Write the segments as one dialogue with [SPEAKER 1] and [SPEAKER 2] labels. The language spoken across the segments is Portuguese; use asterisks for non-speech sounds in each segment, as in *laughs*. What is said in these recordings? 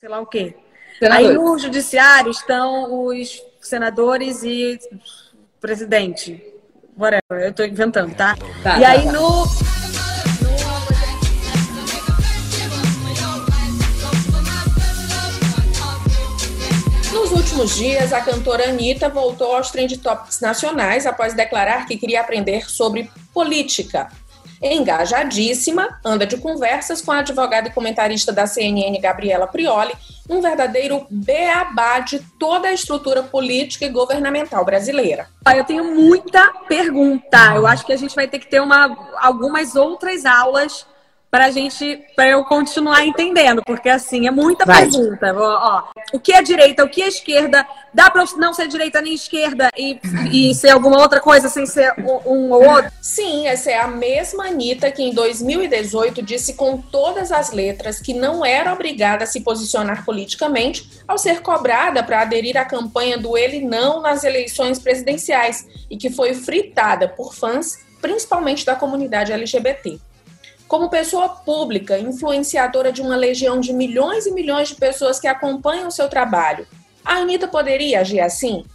[SPEAKER 1] sei lá o quê. Senadores. Aí no judiciário estão os senadores e presidente. Whatever, eu tô inventando, tá? tá e tá, aí tá. no
[SPEAKER 2] Nos últimos dias, a cantora Anitta voltou aos trend topics nacionais após declarar que queria aprender sobre política engajadíssima, anda de conversas com a advogada e comentarista da CNN, Gabriela Prioli, um verdadeiro beabá de toda a estrutura política e governamental brasileira.
[SPEAKER 1] Eu tenho muita pergunta. Eu acho que a gente vai ter que ter uma, algumas outras aulas para gente, para eu continuar entendendo, porque assim é muita Vai. pergunta. Ó, o que é direita, o que é esquerda? Dá para não ser direita nem esquerda e, e ser alguma outra coisa sem ser um, ou outro?
[SPEAKER 2] Sim, essa é a mesma Anitta que em 2018 disse com todas as letras que não era obrigada a se posicionar politicamente ao ser cobrada para aderir à campanha do ele não nas eleições presidenciais e que foi fritada por fãs, principalmente da comunidade LGBT. Como pessoa pública, influenciadora de uma legião de milhões e milhões de pessoas que acompanham o seu trabalho, a Anitta poderia agir assim?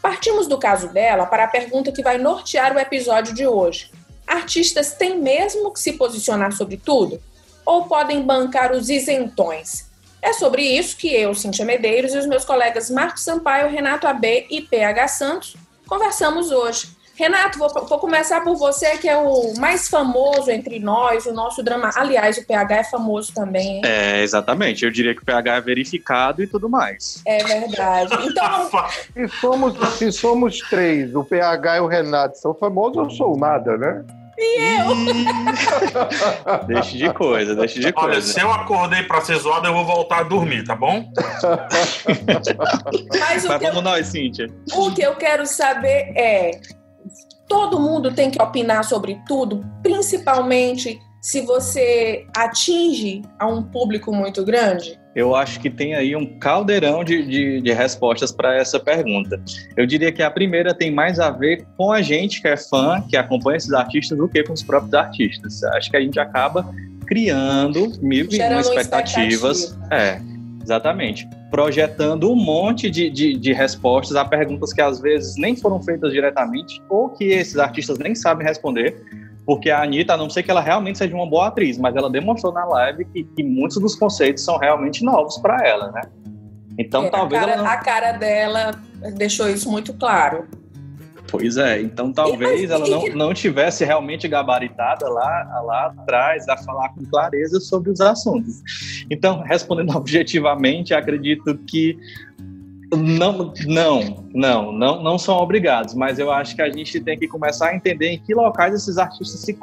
[SPEAKER 2] Partimos do caso dela para a pergunta que vai nortear o episódio de hoje. Artistas têm mesmo que se posicionar sobre tudo? Ou podem bancar os isentões? É sobre isso que eu, Cintia Medeiros, e os meus colegas Marcos Sampaio, Renato AB e PH Santos conversamos hoje. Renato, vou, vou, começar por você, que é o mais famoso entre nós, o nosso drama. Aliás, o PH é famoso também. Hein?
[SPEAKER 3] É, exatamente. Eu diria que o PH é verificado e tudo mais.
[SPEAKER 2] É verdade. Então. *laughs*
[SPEAKER 4] se, somos, se somos três, o PH e o Renato são famosos, eu sou nada, né?
[SPEAKER 2] E eu? *laughs*
[SPEAKER 3] deixe de coisa, deixe de coisa.
[SPEAKER 5] Olha, se eu acordei pra ser zoado, eu vou voltar a dormir, tá bom?
[SPEAKER 3] Mas, Mas vamos eu, nós, Cíntia.
[SPEAKER 2] O que eu quero saber é todo mundo tem que opinar sobre tudo, principalmente se você atinge a um público muito grande?
[SPEAKER 3] Eu acho que tem aí um caldeirão de, de, de respostas para essa pergunta. Eu diria que a primeira tem mais a ver com a gente que é fã, que acompanha esses artistas, do que com os próprios artistas. Acho que a gente acaba criando mil e uma expectativas. Expectativa. É, exatamente projetando um monte de, de, de, respostas a perguntas que às vezes nem foram feitas diretamente ou que esses artistas nem sabem responder, porque a Anitta, a não ser que ela realmente seja uma boa atriz, mas ela demonstrou na live que, que muitos dos conceitos são realmente novos para ela, né?
[SPEAKER 2] Então é, talvez a cara, não... a cara dela deixou isso muito claro.
[SPEAKER 3] Pois é, então talvez ela não, não tivesse realmente gabaritada lá, lá atrás a falar com clareza sobre os assuntos. Então, respondendo *laughs* objetivamente, acredito que não, não, não, não, não são obrigados, mas eu acho que a gente tem que começar a entender em que locais esses artistas se,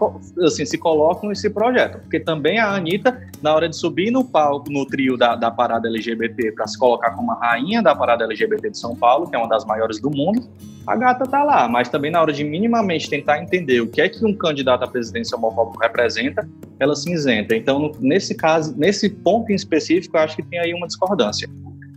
[SPEAKER 3] assim, se colocam e se projetam. Porque também a Anitta, na hora de subir no palco, no trio da, da parada LGBT, para se colocar como a rainha da parada LGBT de São Paulo, que é uma das maiores do mundo, a gata tá lá. Mas também na hora de minimamente tentar entender o que é que um candidato à presidência homofóbico representa, ela se isenta. Então, nesse caso, nesse ponto em específico, eu acho que tem aí uma discordância.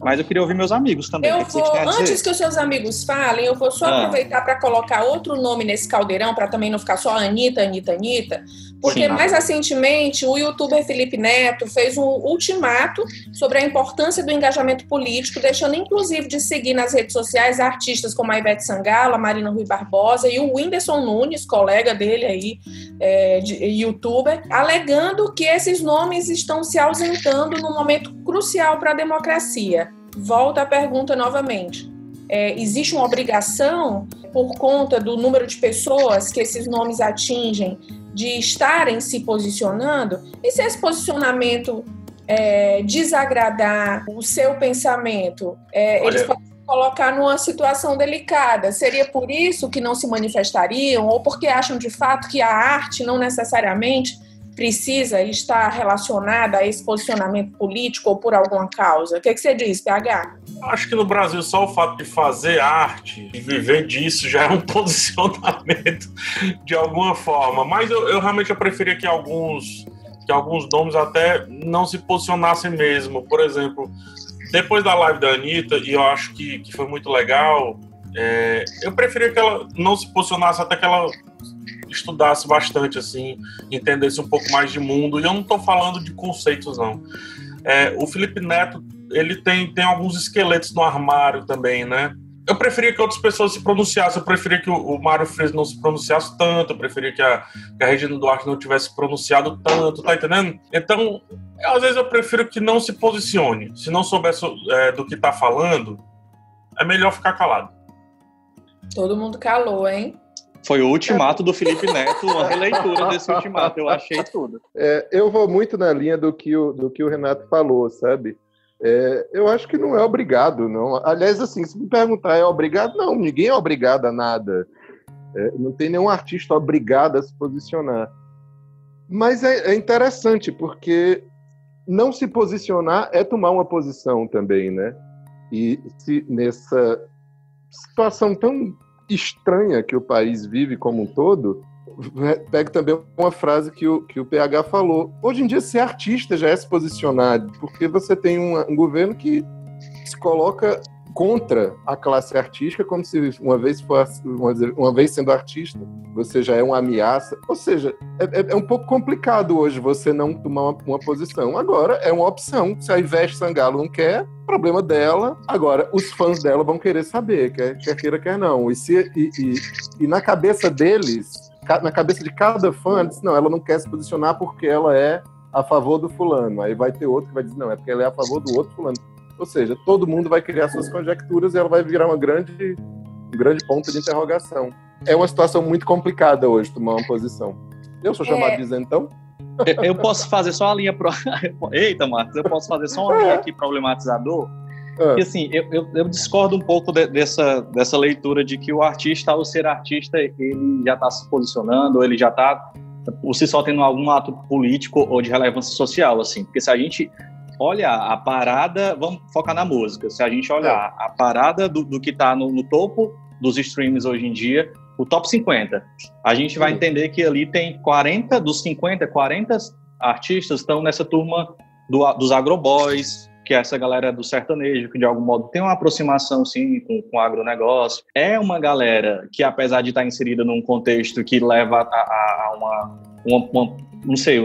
[SPEAKER 3] Mas eu queria ouvir meus amigos também.
[SPEAKER 2] Eu vou, que antes que os seus amigos falem, eu vou só ah. aproveitar para colocar outro nome nesse caldeirão, para também não ficar só Anitta, Anitta, Anitta. Porque Sim. mais recentemente o youtuber Felipe Neto fez um ultimato sobre a importância do engajamento político, deixando inclusive de seguir nas redes sociais artistas como a Ivete Sangalo, a Marina Rui Barbosa e o Whindersson Nunes, colega dele aí, é, de, youtuber, alegando que esses nomes estão se ausentando num momento crucial para a democracia. Volta a pergunta novamente. É, existe uma obrigação, por conta do número de pessoas que esses nomes atingem, de estarem se posicionando? E se esse posicionamento é, desagradar o seu pensamento, é, eles podem colocar numa situação delicada. Seria por isso que não se manifestariam, ou porque acham de fato que a arte não necessariamente precisa estar relacionada a esse posicionamento político ou por alguma causa? O que, é que você diz, PH?
[SPEAKER 5] Acho que no Brasil só o fato de fazer arte e viver disso já é um *laughs* posicionamento de alguma forma. Mas eu, eu realmente eu preferia que alguns que alguns nomes até não se posicionassem mesmo. Por exemplo, depois da live da Anitta, e eu acho que, que foi muito legal, é, eu preferia que ela não se posicionasse até que ela estudasse bastante, assim, entendesse um pouco mais de mundo. E eu não estou falando de conceitos, não. É, o Felipe Neto ele tem, tem alguns esqueletos no armário também, né? Eu preferia que outras pessoas se pronunciassem, eu preferia que o, Mário Frias não se pronunciasse tanto, eu preferia que a, que a Regina Duarte não tivesse pronunciado tanto, tá entendendo? Então, às vezes eu prefiro que não se posicione. Se não souber é, do que tá falando, é melhor ficar calado.
[SPEAKER 2] Todo mundo calou, hein?
[SPEAKER 3] Foi o ultimato do Felipe Neto, uma releitura *laughs* desse ultimato. Eu achei tudo.
[SPEAKER 4] É, eu vou muito na linha do que o, do que o Renato falou, sabe? É, eu acho que não é obrigado, não. Aliás, assim, se me perguntar, é obrigado? Não, ninguém é obrigado a nada. É, não tem nenhum artista obrigado a se posicionar. Mas é, é interessante, porque não se posicionar é tomar uma posição também, né? E se nessa situação tão estranha que o país vive como um todo, pega também uma frase que o, que o PH falou. Hoje em dia, ser artista já é se posicionar, porque você tem um, um governo que se coloca contra a classe artística, como se uma vez fosse, uma vez sendo artista, você já é uma ameaça. Ou seja, é, é, é um pouco complicado hoje você não tomar uma, uma, posição. Agora é uma opção. Se a Ivete Sangalo não quer, problema dela. Agora, os fãs dela vão querer saber, quer, quer queira, quer não. E, se, e, e, e na cabeça deles, na cabeça de cada fã, ela diz, não, ela não quer se posicionar porque ela é a favor do fulano. Aí vai ter outro que vai dizer, não, é porque ela é a favor do outro fulano. Ou seja, todo mundo vai criar suas conjecturas e ela vai virar uma grande, um grande ponto de interrogação. É uma situação muito complicada hoje tomar uma posição. Eu sou chamado é... de isentão?
[SPEAKER 3] Eu posso fazer só uma linha pro. *laughs* Eita, Marcos, eu posso fazer só uma linha aqui problematizador. É. E assim, eu, eu, eu, discordo um pouco de, dessa, dessa leitura de que o artista, ao ser artista, ele já está se posicionando, ou ele já está por si só tendo algum ato político ou de relevância social, assim. Porque se a gente olha a parada, vamos focar na música. Se a gente olhar é. a parada do, do que está no, no, topo dos streams hoje em dia, o top 50, a gente vai entender que ali tem 40 dos 50, 40 artistas estão nessa turma do, dos agroboys, que é essa galera do sertanejo, que de algum modo tem uma aproximação, sim, com, com o agronegócio. É uma galera que, apesar de estar inserida num contexto que leva a, a, a uma, uma, uma não sei,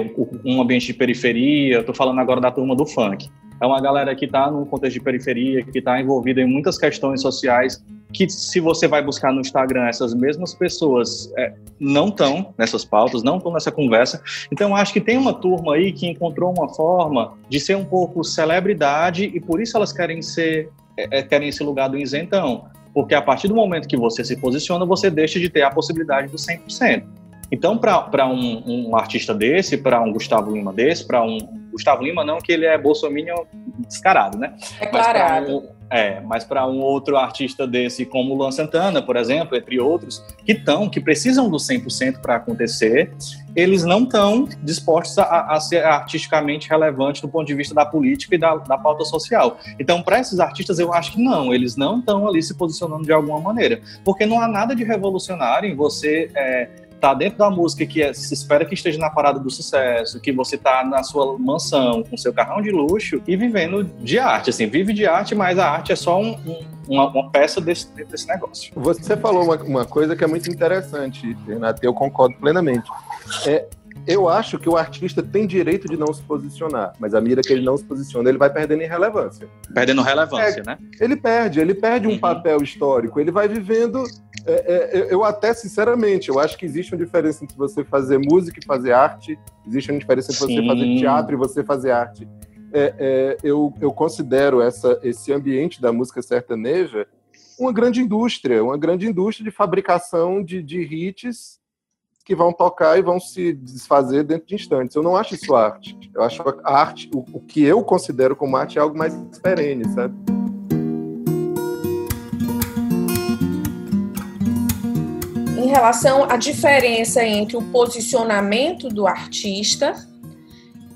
[SPEAKER 3] um, ambiente de periferia, estou falando agora da turma do funk. É uma galera que está num contexto de periferia, que está envolvida em muitas questões sociais, que se você vai buscar no Instagram, essas mesmas pessoas é, não estão nessas pautas, não estão nessa conversa. Então, acho que tem uma turma aí que encontrou uma forma de ser um pouco celebridade e por isso elas querem ser é, é querem esse lugar do isentão. Porque a partir do momento que você se posiciona, você deixa de ter a possibilidade do 100%. Então, para um, um, artista desse, para um Gustavo Lima desse, para um Gustavo Lima não que ele é bolsominion descarado, né?
[SPEAKER 2] Declarado.
[SPEAKER 3] É, mas para um outro artista desse, como o Luan Santana, por exemplo, entre outros, que estão, que precisam do 100% para acontecer, eles não estão dispostos a, a, ser artisticamente relevantes do ponto de vista da política e da, da pauta social. Então, para esses artistas, eu acho que não, eles não estão ali se posicionando de alguma maneira, porque não há nada de revolucionário em você. É, tá dentro da música que é, se espera que esteja na parada do sucesso, que você tá na sua mansão com seu carrão de luxo e vivendo de arte, assim, vive de arte, mas a arte é só um, um, uma, uma, peça desse, desse negócio.
[SPEAKER 4] Você falou uma, uma coisa que é muito interessante, Renato, eu concordo plenamente. É, eu acho que o artista tem direito de não se posicionar, mas à medida que ele não se posiciona, ele vai perdendo em relevância.
[SPEAKER 3] Perdendo relevância,
[SPEAKER 4] é,
[SPEAKER 3] né?
[SPEAKER 4] Ele perde, ele perde um uhum. papel histórico, ele vai vivendo. É, é, eu até, sinceramente, eu acho que existe uma diferença entre você fazer música e fazer arte, existe uma diferença entre Sim. você fazer teatro e você fazer arte. É, é, eu, eu considero essa, esse ambiente da música sertaneja uma grande indústria, uma grande indústria de fabricação de, de hits que vão tocar e vão se desfazer dentro de instantes. Eu não acho isso arte. Eu acho a arte, o, o que eu considero como arte é algo mais perene, sabe?
[SPEAKER 2] Relação à diferença entre o posicionamento do artista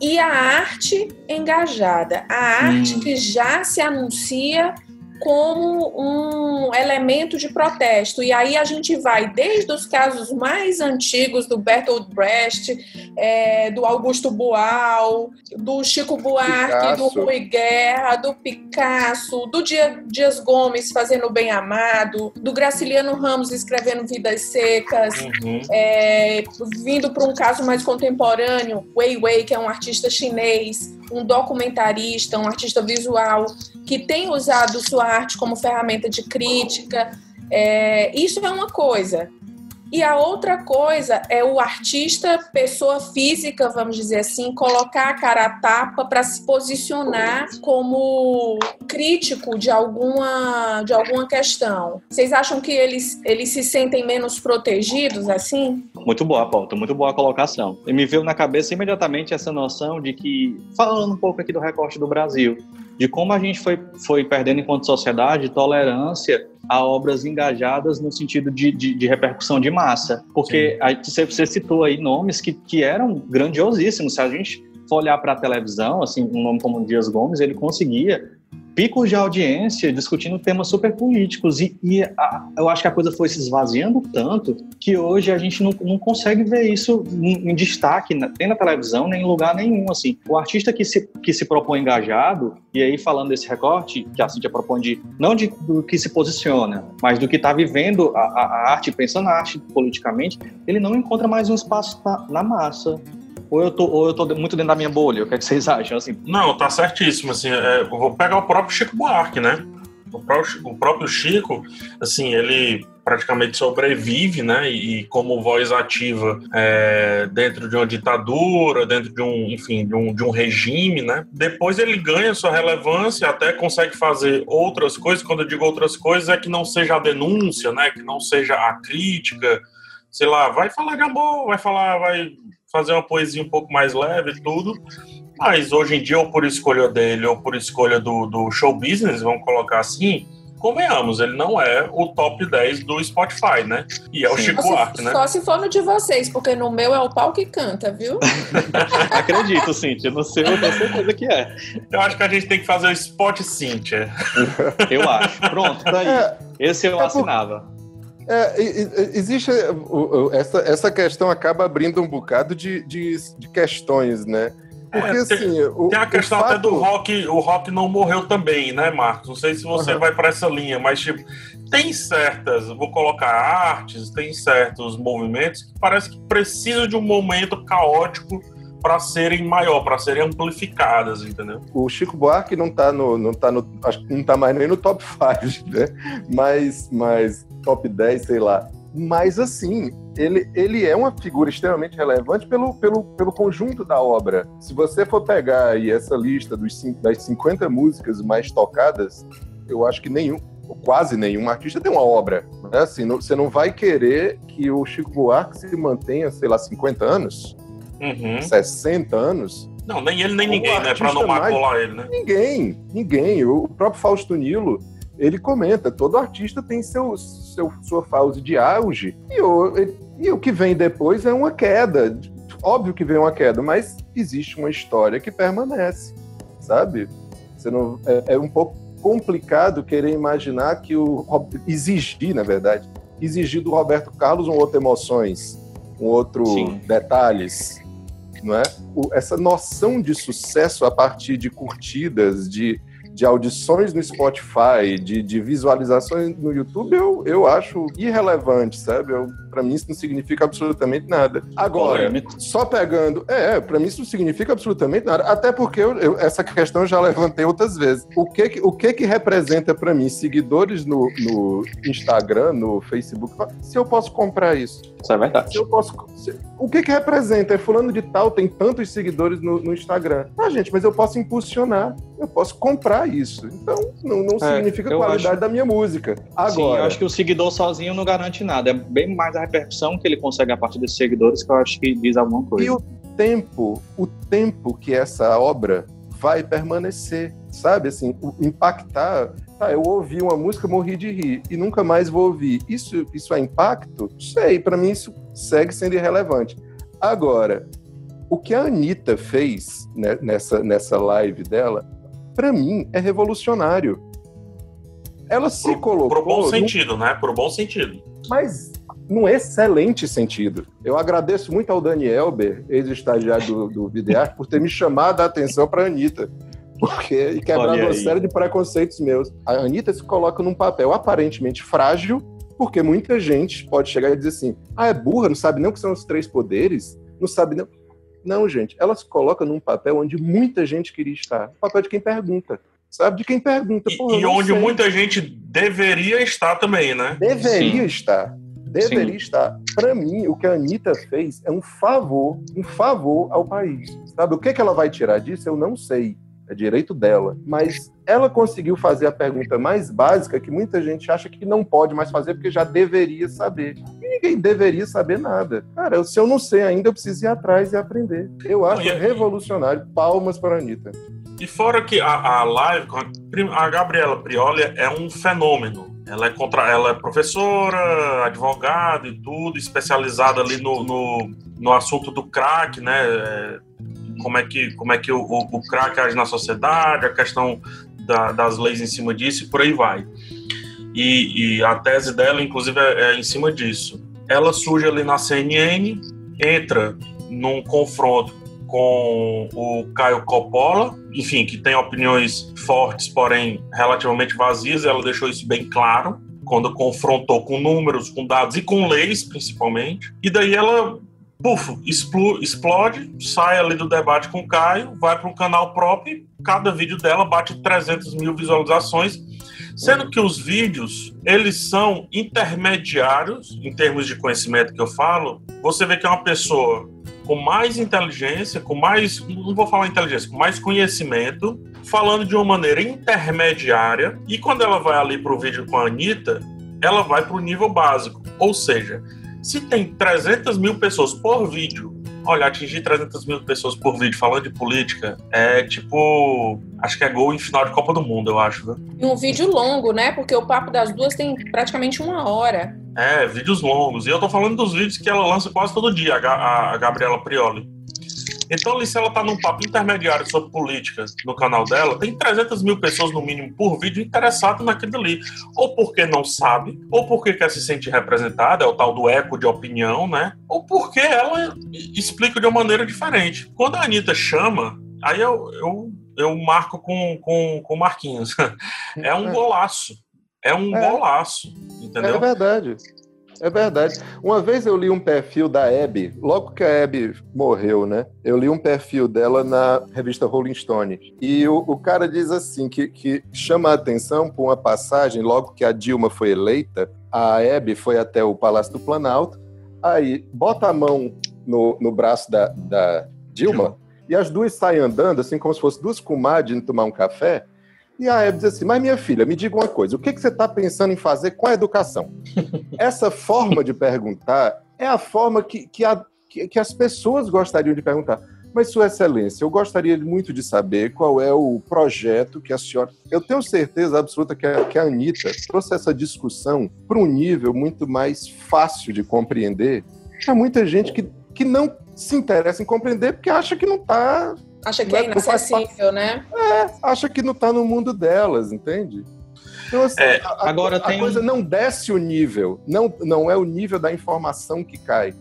[SPEAKER 2] e a arte engajada, a arte hum. que já se anuncia como um elemento de protesto. E aí a gente vai desde os casos mais antigos do Bertolt Brecht, é, do Augusto Boal, do Chico Buarque, Picasso. do Rui Guerra, do Picasso, do Dias Gomes fazendo Bem Amado, do Graciliano Ramos escrevendo Vidas Secas, uhum. é, vindo para um caso mais contemporâneo, Wei Wei, que é um artista chinês, um documentarista, um artista visual que tem usado sua arte como ferramenta de crítica. É, isso é uma coisa. E a outra coisa é o artista, pessoa física, vamos dizer assim, colocar a cara a tapa para se posicionar como crítico de alguma, de alguma questão. Vocês acham que eles, eles se sentem menos protegidos assim?
[SPEAKER 3] Muito boa, Paulo. Muito boa a colocação. E me veio na cabeça imediatamente essa noção de que, falando um pouco aqui do recorte do Brasil, de como a gente foi, foi perdendo enquanto sociedade tolerância a obras engajadas no sentido de, de, de repercussão de massa. Porque a, você, você, citou aí nomes que, que eram grandiosíssimos. Se a gente for olhar para a televisão, assim, um nome como Dias Gomes, ele conseguia picos de audiência discutindo temas super políticos. E, e a, eu acho que a coisa foi se esvaziando tanto que hoje a gente não, não consegue ver isso em, em destaque nem na televisão nem em lugar nenhum assim. O artista que se, que se propõe engajado e aí falando desse recorte que a Cintia propõe de não de, do que se posiciona mas do que está vivendo a, a, arte pensando na arte politicamente ele não encontra mais um espaço na, na massa ou eu tô, ou eu tô muito dentro da minha bolha? O que, é que vocês acham? Assim?
[SPEAKER 5] Não, tá certíssimo. Assim, é, vou pegar o próprio Chico Buarque, né? O próprio, o próprio Chico, assim, ele praticamente sobrevive, né? E como voz ativa é, dentro de uma ditadura, dentro de um, enfim, de um, de um regime, né? Depois ele ganha sua relevância, até consegue fazer outras coisas. Quando eu digo outras coisas, é que não seja a denúncia, né? Que não seja a crítica, sei lá, vai falar de amor, vai falar, vai fazer uma poesia um pouco mais leve e tudo. Mas hoje em dia, ou por escolha dele, ou por escolha do, do show business, vamos colocar assim, convenhamos, ele não é o top 10 do Spotify, né? E é o Sim. Chico Buarque, né?
[SPEAKER 2] Só se for no de vocês, porque no meu é o pau que canta, viu? *laughs*
[SPEAKER 3] Acredito, Cíntia. No seu, eu tenho certeza que é.
[SPEAKER 5] Eu acho que a gente tem que fazer o spot Cíntia.
[SPEAKER 3] eu acho. Pronto, tá aí. É, Esse eu é assinava. Por...
[SPEAKER 4] É, existe essa, essa questão acaba abrindo um bocado de, de, de questões, né?
[SPEAKER 5] Porque é, assim. Tem, o, tem a questão fato... até do rock, o rock não morreu também, né, Marcos? Não sei se você uhum. vai para essa linha, mas tipo, tem certas, vou colocar artes, tem certos movimentos que parece que precisam de um momento caótico para serem maior, para serem amplificadas, entendeu?
[SPEAKER 4] O Chico Buarque não tá no, não tá no, acho que não tá mais nem no top 5, né? Mas, mas top 10, sei lá. Mas assim, ele, ele é uma figura extremamente relevante pelo, pelo, pelo conjunto da obra. Se você for pegar aí essa lista dos, das 50 músicas mais tocadas, eu acho que nenhum, quase nenhum artista tem uma obra. Né? Assim, não, você não vai querer que o Chico Buarque se mantenha, sei lá, 50 anos, uhum. 60 anos.
[SPEAKER 5] Não, nem ele nem ninguém, né? Pra não macular ele, né?
[SPEAKER 4] Ninguém, ninguém. O próprio Fausto Nilo, ele comenta, todo artista tem seu, seu sua fase de auge e o, e o que vem depois é uma queda. Óbvio que vem uma queda, mas existe uma história que permanece, sabe? Você não, é, é um pouco complicado querer imaginar que o exigir, na verdade, exigir do Roberto Carlos um outro emoções, um outro Sim. detalhes, não é? O, essa noção de sucesso a partir de curtidas, de, de audições no Spotify, de, de visualizações no YouTube, eu, eu acho irrelevante, sabe? Para mim isso não significa absolutamente nada. Agora, só pegando. É, para mim isso não significa absolutamente nada. Até porque eu, eu, essa questão eu já levantei outras vezes. O que, o que, que representa para mim seguidores no, no Instagram, no Facebook? Se eu posso comprar isso?
[SPEAKER 3] Isso é verdade.
[SPEAKER 4] Se eu posso, se, o que que representa? É fulano de tal tem tantos seguidores no, no, Instagram. Ah, gente, mas eu posso impulsionar, eu posso comprar isso. Então, não, não é, significa qualidade acho... da minha música. Agora, Sim, eu
[SPEAKER 3] acho que o seguidor sozinho não garante nada. É bem mais a repercussão que ele consegue a partir desses seguidores que eu acho que diz alguma coisa.
[SPEAKER 4] E o tempo, o tempo que essa obra vai permanecer, sabe? Assim, impactar ah, eu ouvi uma música, morri de rir e nunca mais vou ouvir. Isso, isso é impacto? Sei, para mim isso segue sendo irrelevante. Agora, o que a Anitta fez né, nessa, nessa live dela, para mim é revolucionário. Ela se
[SPEAKER 5] por,
[SPEAKER 4] colocou.
[SPEAKER 5] Por bom sentido, né? Por bom sentido.
[SPEAKER 4] Mas num excelente sentido. Eu agradeço muito ao Daniel Elber, ex-estagiário do, do Videarte, por ter me chamado a atenção para a Anitta porque e quebrando uma série de preconceitos meus. A Anitta se coloca num papel aparentemente frágil, porque muita gente pode chegar e dizer assim: ah, é burra, não sabe nem o que são os três poderes, não sabe nem. Não, gente, ela se coloca num papel onde muita gente queria estar. O papel de quem pergunta. Sabe? De quem pergunta.
[SPEAKER 5] E, e onde sei. muita gente deveria estar também, né?
[SPEAKER 4] Deveria Sim. estar. Deveria Sim. estar. Para mim, o que a Anitta fez é um favor, um favor ao país. Sabe? O que, que ela vai tirar disso, eu não sei é direito dela. Mas ela conseguiu fazer a pergunta mais básica que muita gente acha que não pode mais fazer porque já deveria saber. E ninguém deveria saber nada. Cara, se eu não sei ainda, eu preciso ir atrás e aprender. Eu acho revolucionário. Palmas para a Anitta.
[SPEAKER 5] E fora que a, a live, a Gabriela Prioli é um fenômeno. Ela é, contra, ela é professora, advogada e tudo, especializada ali no, no, no assunto do crack, né? como é que, como é que o, o, o crack age na sociedade, a questão da, das leis em cima disso e por aí vai. E, e a tese dela, inclusive, é, é, em cima disso. Ela surge ali na CNN, entra num confronto com o Caio Coppola, enfim, que tem opiniões fortes, porém relativamente vazias, ela deixou isso bem claro quando confrontou com números, com dados e com leis, principalmente. E daí ela puf, explode, sai ali do debate com o Caio, vai para um canal próprio, cada vídeo dela bate 300 mil visualizações, sendo que os vídeos, eles são intermediários, em termos de conhecimento que eu falo, você vê que é uma pessoa com mais inteligência, com mais, não vou falar inteligência, com mais conhecimento, falando de uma maneira intermediária, e quando ela vai ali para o vídeo com a Anitta, ela vai para o nível básico, ou seja, se tem 300 mil pessoas por vídeo, olha, atingir 300 mil pessoas por vídeo falando de política é tipo. Acho que é gol em final de Copa do Mundo, eu acho,
[SPEAKER 2] um vídeo longo, né? Porque o papo das duas tem praticamente uma hora.
[SPEAKER 5] É, vídeos longos. E eu tô falando dos vídeos que ela lança quase todo dia, a, a Gabriela Prioli. Então, ali, se ela tá num papo intermediário sobre política no canal dela, tem 300 mil pessoas, no mínimo, por vídeo interessadas naquilo ali. Ou porque não sabe, ou porque quer se sentir representada, é o tal do eco de opinião, né? Ou porque ela explica de uma maneira diferente. Quando a Anitta chama, aí eu, eu, eu marco com, com, com Marquinhos. *laughs* É um é. golaço. É um é. golaço, entendeu?
[SPEAKER 4] É verdade. É verdade. Uma vez eu li um perfil da Abby, logo que a Abby morreu, né? Eu li um perfil dela na revista Rolling Stone. E o, o cara diz assim, que, que chama a atenção por uma passagem, logo que a Dilma foi eleita, a Abby foi até o Palácio do Planalto, aí bota a mão no, no braço da, da Dilma, e as duas saem andando, assim como se fossem duas comadres indo tomar um café, e a Hebe diz assim: Mas minha filha, me diga uma coisa: o que, que você está pensando em fazer com a educação? *laughs* Essa forma de perguntar é a forma que, que, a, que, que as pessoas gostariam de perguntar. Mas, Sua Excelência, eu gostaria muito de saber qual é o projeto que a senhora. Eu tenho certeza absoluta que a, que a Anitta trouxe essa discussão para um nível muito mais fácil de compreender. Há muita gente que, que não se interessa em compreender porque acha que não está
[SPEAKER 2] Acha que é, é inacessível, né?
[SPEAKER 4] É, acha que não está no mundo delas, entende? Então, assim, é, a, agora a, tem... a coisa não desce o nível, não, não é o nível da informação que cai.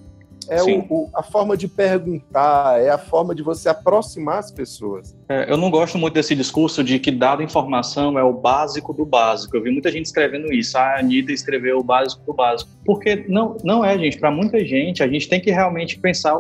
[SPEAKER 4] É o, o, a forma de perguntar, é a forma de você aproximar as pessoas.
[SPEAKER 3] É, eu não gosto muito desse discurso de que dada informação é o básico do básico. Eu vi muita gente escrevendo isso. Ah, a Anitta escreveu o básico do básico. Porque não, não é, gente. Para muita gente, a gente tem que realmente pensar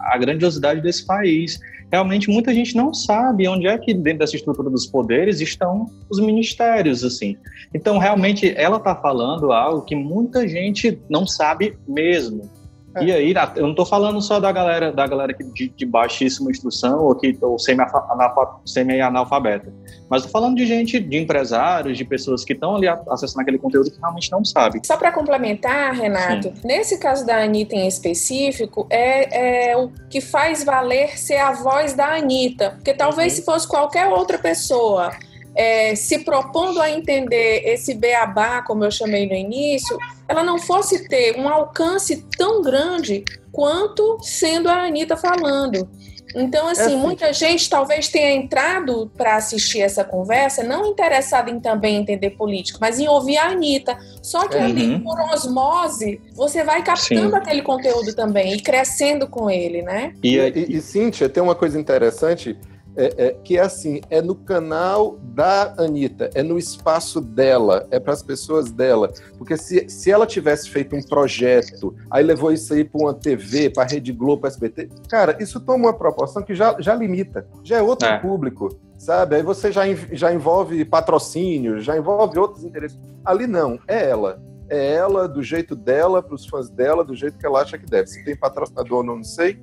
[SPEAKER 3] a grandiosidade desse país realmente muita gente não sabe onde é que dentro dessa estrutura dos poderes estão os ministérios, assim. Então, realmente, ela está falando algo que muita gente não sabe mesmo. É. E aí, eu não estou falando só da galera, da galera que de, de baixíssima instrução ou que ou semi-analfabeta, mas estou falando de gente, de empresários, de pessoas que estão ali acessando aquele conteúdo que realmente não sabem.
[SPEAKER 2] Só para complementar, Renato, Sim. nesse caso da Anitta em específico, é, é, o que faz valer ser a voz da Anitta, porque talvez uhum. se fosse qualquer outra pessoa é, se propondo a entender esse beabá, como eu chamei no início, ela não fosse ter um alcance tão grande quanto sendo a Anitta falando. Então, assim, é assim, muita gente talvez tenha entrado para assistir essa conversa não interessada em também entender político, mas em ouvir a Anitta. Só que uhum. ali, por osmose, você vai captando Sim. aquele conteúdo também e crescendo com ele, né?
[SPEAKER 4] E, e, e, Cíntia, tem uma coisa interessante é, é, que é assim, é no canal da Anitta, é no espaço dela, é para as pessoas dela. Porque se, se ela tivesse feito um projeto, aí levou isso aí para uma TV, para a Rede Globo, para SBT, cara, isso toma uma proporção que já, já limita, já é outro é. público, sabe? Aí você já, já envolve patrocínio, já envolve outros interesses. Ali não, é ela. É ela, do jeito dela, para os fãs dela, do jeito que ela acha que deve. Se tem patrocinador ou não, não sei,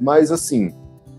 [SPEAKER 4] mas assim,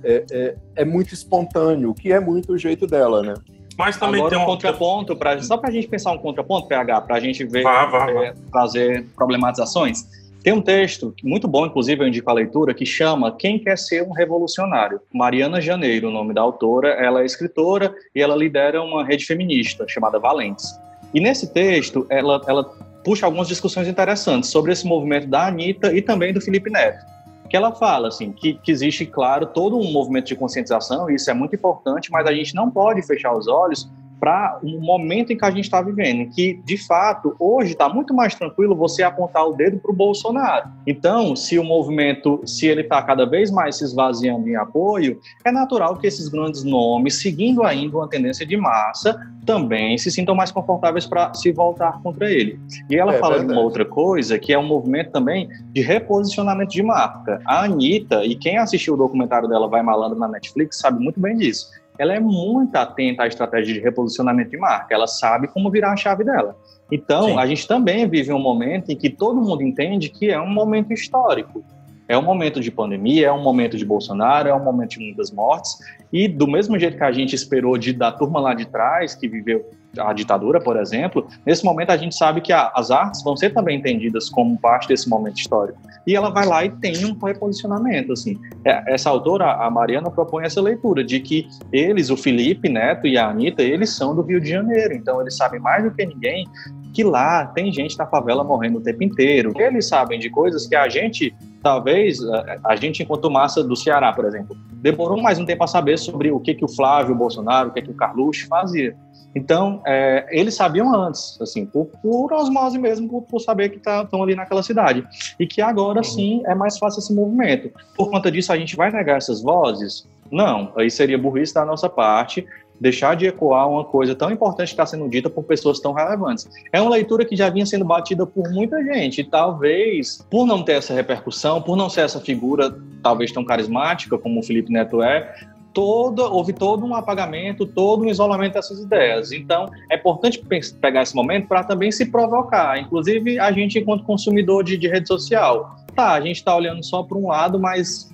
[SPEAKER 4] é, é, é, muito espontâneo, que é muito o jeito dela, né?
[SPEAKER 3] Mas também Agora, tem um contraponto, pra, só para a gente pensar um contraponto, PH, para a gente ver, vá, vá, vá. É, fazer problematizações. Tem um texto muito bom, inclusive eu indico a leitura, que chama Quem Quer Ser um Revolucionário? Mariana Janeiro, o nome da autora, ela é escritora e ela lidera uma rede feminista chamada Valentes. E nesse texto, ela, ela puxa algumas discussões interessantes sobre esse movimento da Anitta e também do Felipe Neto que ela fala assim que, que, existe, claro, todo um movimento de conscientização, e isso é muito importante, mas a gente não pode fechar os olhos para o um momento em que a gente está vivendo, que de fato hoje está muito mais tranquilo você apontar o dedo para o Bolsonaro. Então, se o movimento, se ele está cada vez mais se esvaziando em apoio, é natural que esses grandes nomes, seguindo ainda uma tendência de massa, também se sintam mais confortáveis para se voltar contra ele. E ela é fala verdade. de uma outra coisa, que é um movimento também de reposicionamento de marca. A Anitta, e quem assistiu o documentário dela Vai Malandro na Netflix, sabe muito bem disso ela é muito atenta à estratégia de reposicionamento de marca, ela sabe como virar a chave dela. Então, Sim. a gente também vive um momento em que todo mundo entende que é um momento histórico. É um momento de pandemia, é um momento de Bolsonaro, é um momento de muitas mortes. E do mesmo jeito que a gente esperou de da turma lá de trás, que viveu a ditadura, por exemplo, nesse momento a gente sabe que a, as artes vão ser também entendidas como parte desse momento histórico. E ela vai lá e tem um reposicionamento, assim. É, essa autora, a Mariana, propõe essa leitura de que eles, o Felipe Neto e a Anitta, eles são do Rio de Janeiro, então eles sabem mais do que ninguém que lá tem gente na favela morrendo o tempo inteiro. Eles sabem de coisas que a gente, talvez, a gente enquanto massa do Ceará, por exemplo, demorou mais um tempo a saber sobre o que, que o Flávio Bolsonaro, o que, que o Carluxo fazia. Então, é, eles sabiam antes, assim, por, por osmose mesmo, por, por saber que estão tá, ali naquela cidade. E que agora sim é mais fácil esse movimento. Por conta disso, a gente vai negar essas vozes? Não, aí seria burrice da nossa parte deixar de ecoar uma coisa tão importante que está sendo dita por pessoas tão relevantes. É uma leitura que já vinha sendo batida por muita gente, e talvez, por não ter essa repercussão, por não ser essa figura talvez tão carismática como o Felipe Neto é, toda, houve todo um apagamento, todo um isolamento dessas ideias. Então, é importante pegar esse momento para também se provocar, inclusive a gente enquanto consumidor de, de rede social. Tá, a gente está olhando só para um lado, mas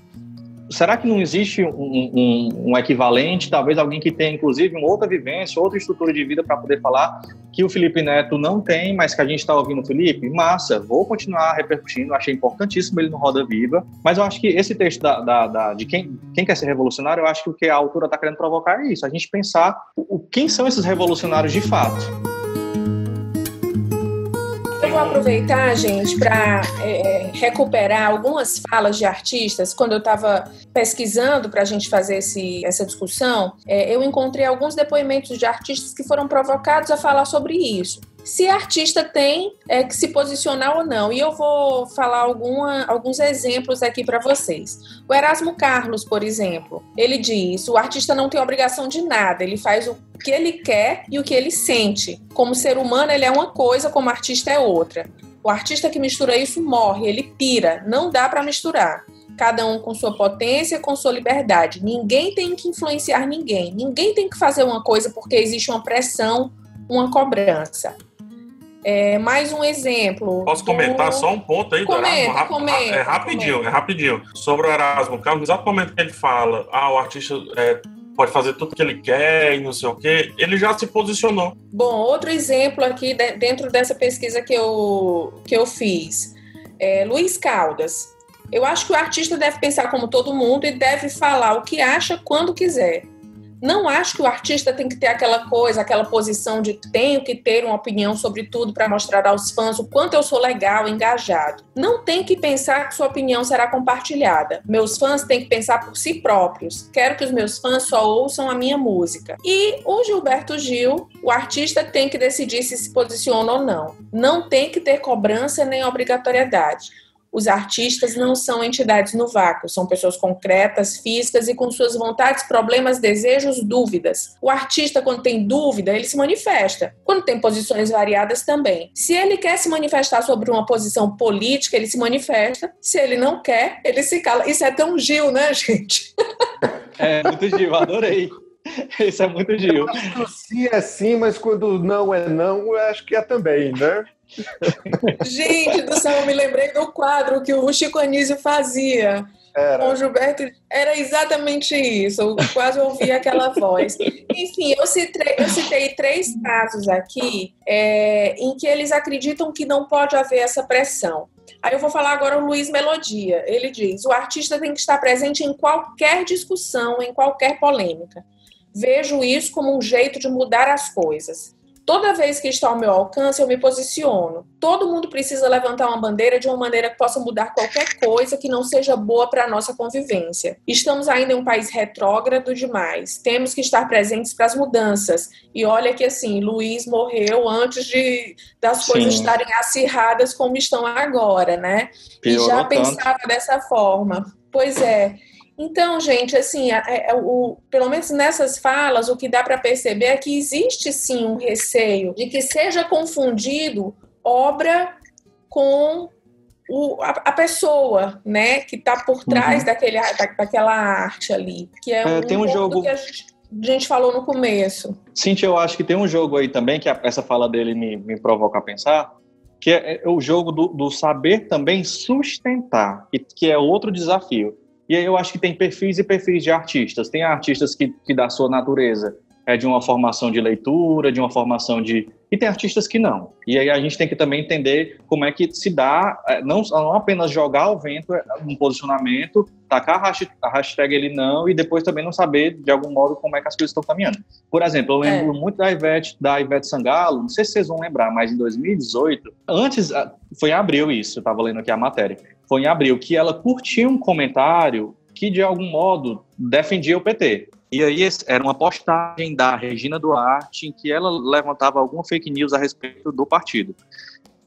[SPEAKER 3] será que não existe um, um, um, equivalente, talvez alguém que tenha, inclusive, uma outra vivência, outra estrutura de vida para poder falar que o Felipe Neto não tem, mas que a gente está ouvindo o Felipe? Massa, vou continuar repercutindo, achei importantíssimo ele no Roda Viva, mas eu acho que esse texto da, da, da de quem, quem quer ser revolucionário, eu acho que o que a autora está querendo provocar é isso, a gente pensar o, quem são esses revolucionários de fato
[SPEAKER 2] vou aproveitar, gente, para é, recuperar algumas falas de artistas. Quando eu estava pesquisando para a gente fazer esse, essa discussão, é, eu encontrei alguns depoimentos de artistas que foram provocados a falar sobre isso se artista tem é, que se posicionar ou não. E eu vou falar alguma, alguns exemplos aqui para vocês. O Erasmo Carlos, por exemplo, ele diz: o artista não tem obrigação de nada, ele faz o que ele quer e o que ele sente. Como ser humano, ele é uma coisa, como artista é outra. O artista que mistura isso morre, ele pira, não dá para misturar. Cada um com sua potência, com sua liberdade. Ninguém tem que influenciar ninguém. Ninguém tem que fazer uma coisa porque existe uma pressão, uma cobrança. É, mais um exemplo.
[SPEAKER 5] Posso do... comentar só um ponto aí
[SPEAKER 2] comenta, do Erasmo? Comenta,
[SPEAKER 5] é rapidinho, comenta. é rapidinho. Sobre o Erasmo Carlos, no exato momento que ele fala, ah, o artista é, pode fazer tudo que ele quer e não sei o quê, ele já se posicionou.
[SPEAKER 2] Bom, outro exemplo aqui dentro dessa pesquisa que eu, que eu fiz. É, Luiz Caldas. Eu acho que o artista deve pensar como todo mundo e deve falar o que acha quando quiser. Não acho que o artista tem que ter aquela coisa, aquela posição de tenho que ter uma opinião sobre tudo para mostrar aos fãs o quanto eu sou legal, engajado. Não tem que pensar que sua opinião será compartilhada. Meus fãs têm que pensar por si próprios. Quero que os meus fãs só ouçam a minha música. E o Gilberto Gil, o artista tem que decidir se se posiciona ou não. Não tem que ter cobrança nem obrigatoriedade. Os artistas não são entidades no vácuo, são pessoas concretas, físicas e com suas vontades, problemas, desejos, dúvidas. O artista, quando tem dúvida, ele se manifesta. Quando tem posições variadas, também. Se ele quer se manifestar sobre uma posição política, ele se manifesta. Se ele não quer, ele se cala. Isso é tão Gil, né, gente?
[SPEAKER 3] É, muito Gil, adorei. Isso é muito Gil.
[SPEAKER 4] sim é sim, mas quando não é não, eu acho que é também, né? *laughs*
[SPEAKER 2] Gente do céu, eu me lembrei do quadro que o Chico Anísio fazia. Era. Com o Gilberto, era exatamente isso. Eu quase ouvi aquela voz. Enfim, eu citei, eu citei três casos aqui é, em que eles acreditam que não pode haver essa pressão. Aí eu vou falar agora o Luiz Melodia. Ele diz: o artista tem que estar presente em qualquer discussão, em qualquer polêmica. Vejo isso como um jeito de mudar as coisas. Toda vez que está ao meu alcance, eu me posiciono. Todo mundo precisa levantar uma bandeira de uma maneira que possa mudar qualquer coisa que não seja boa para a nossa convivência. Estamos ainda em um país retrógrado demais. Temos que estar presentes para as mudanças. E olha que assim, Luiz morreu antes de das Sim. coisas estarem acirradas como estão agora, né? Piorou e já pensava tanto. dessa forma. Pois é. Então, gente, assim, é, é, o, pelo menos nessas falas, o que dá para perceber é que existe sim um receio de que seja confundido obra com o, a, a, pessoa, né, que está por trás uhum. daquele, da, daquela arte ali. Que é, é um
[SPEAKER 3] tem um jogo
[SPEAKER 2] que a gente, a gente, falou no começo.
[SPEAKER 3] Cintia, eu acho que tem um jogo aí também, que essa fala dele me, me provoca a pensar, que é, é o jogo do, do saber também sustentar, que, que é outro desafio. E aí eu acho que tem perfis e perfis de artistas. Tem artistas que, que da sua natureza é de uma formação de leitura, de uma formação de. E tem artistas que não. E aí a gente tem que também entender como é que se dá, é, não, não apenas jogar ao vento é, um posicionamento, tacar a hashtag ele não, e depois também não saber, de algum modo, como é que as coisas estão caminhando. Por exemplo, eu lembro é. muito da Ivete, da Ivete Sangalo, não sei se vocês vão lembrar, mas em 2018, antes, foi em abril isso, eu estava lendo aqui a matéria foi em abril, que ela curtiu um comentário que, de algum modo, defendia o PT. E aí era uma postagem da Regina Duarte em que ela levantava alguma fake news a respeito do partido.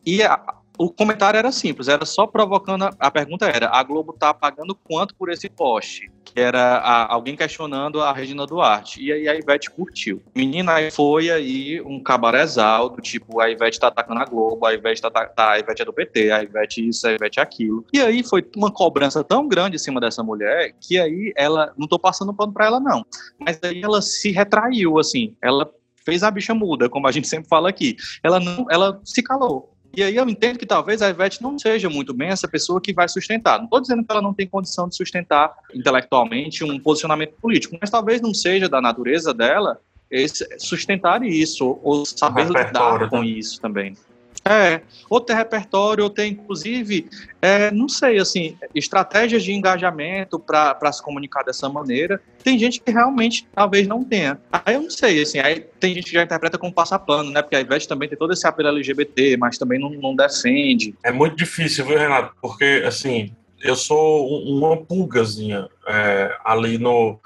[SPEAKER 3] E a, o comentário era simples, era só provocando. A pergunta era: a Globo tá pagando quanto por esse poste? Que era a, alguém questionando a Regina Duarte. E aí a Ivete curtiu. Menina, aí foi aí um cabarezal do tipo: a Ivete tá atacando a Globo, a Ivete, tá, tá, a Ivete é do PT, a Ivete isso, a Ivete aquilo. E aí foi uma cobrança tão grande em cima dessa mulher que aí ela. Não tô passando pano pra ela, não. Mas aí ela se retraiu, assim. Ela fez a bicha muda, como a gente sempre fala aqui. Ela não, ela se calou. E aí eu entendo que talvez a Ivete não seja muito bem essa pessoa que vai sustentar. Não estou dizendo que ela não tem condição de sustentar intelectualmente um posicionamento político, mas talvez não seja da natureza dela esse, sustentar isso, ou saber lidar com né? isso também. É, ou ter repertório, ou ter, inclusive, é, não sei, assim, estratégias de engajamento para se comunicar dessa maneira. Tem gente que realmente talvez não tenha. Aí eu não sei, assim, aí tem gente que já interpreta como passapano, né? Porque a Ivete também tem todo esse apelo LGBT, mas também não, não defende.
[SPEAKER 5] É muito difícil, viu, Renato? Porque, assim, eu sou uma pulgazinha é, ali no,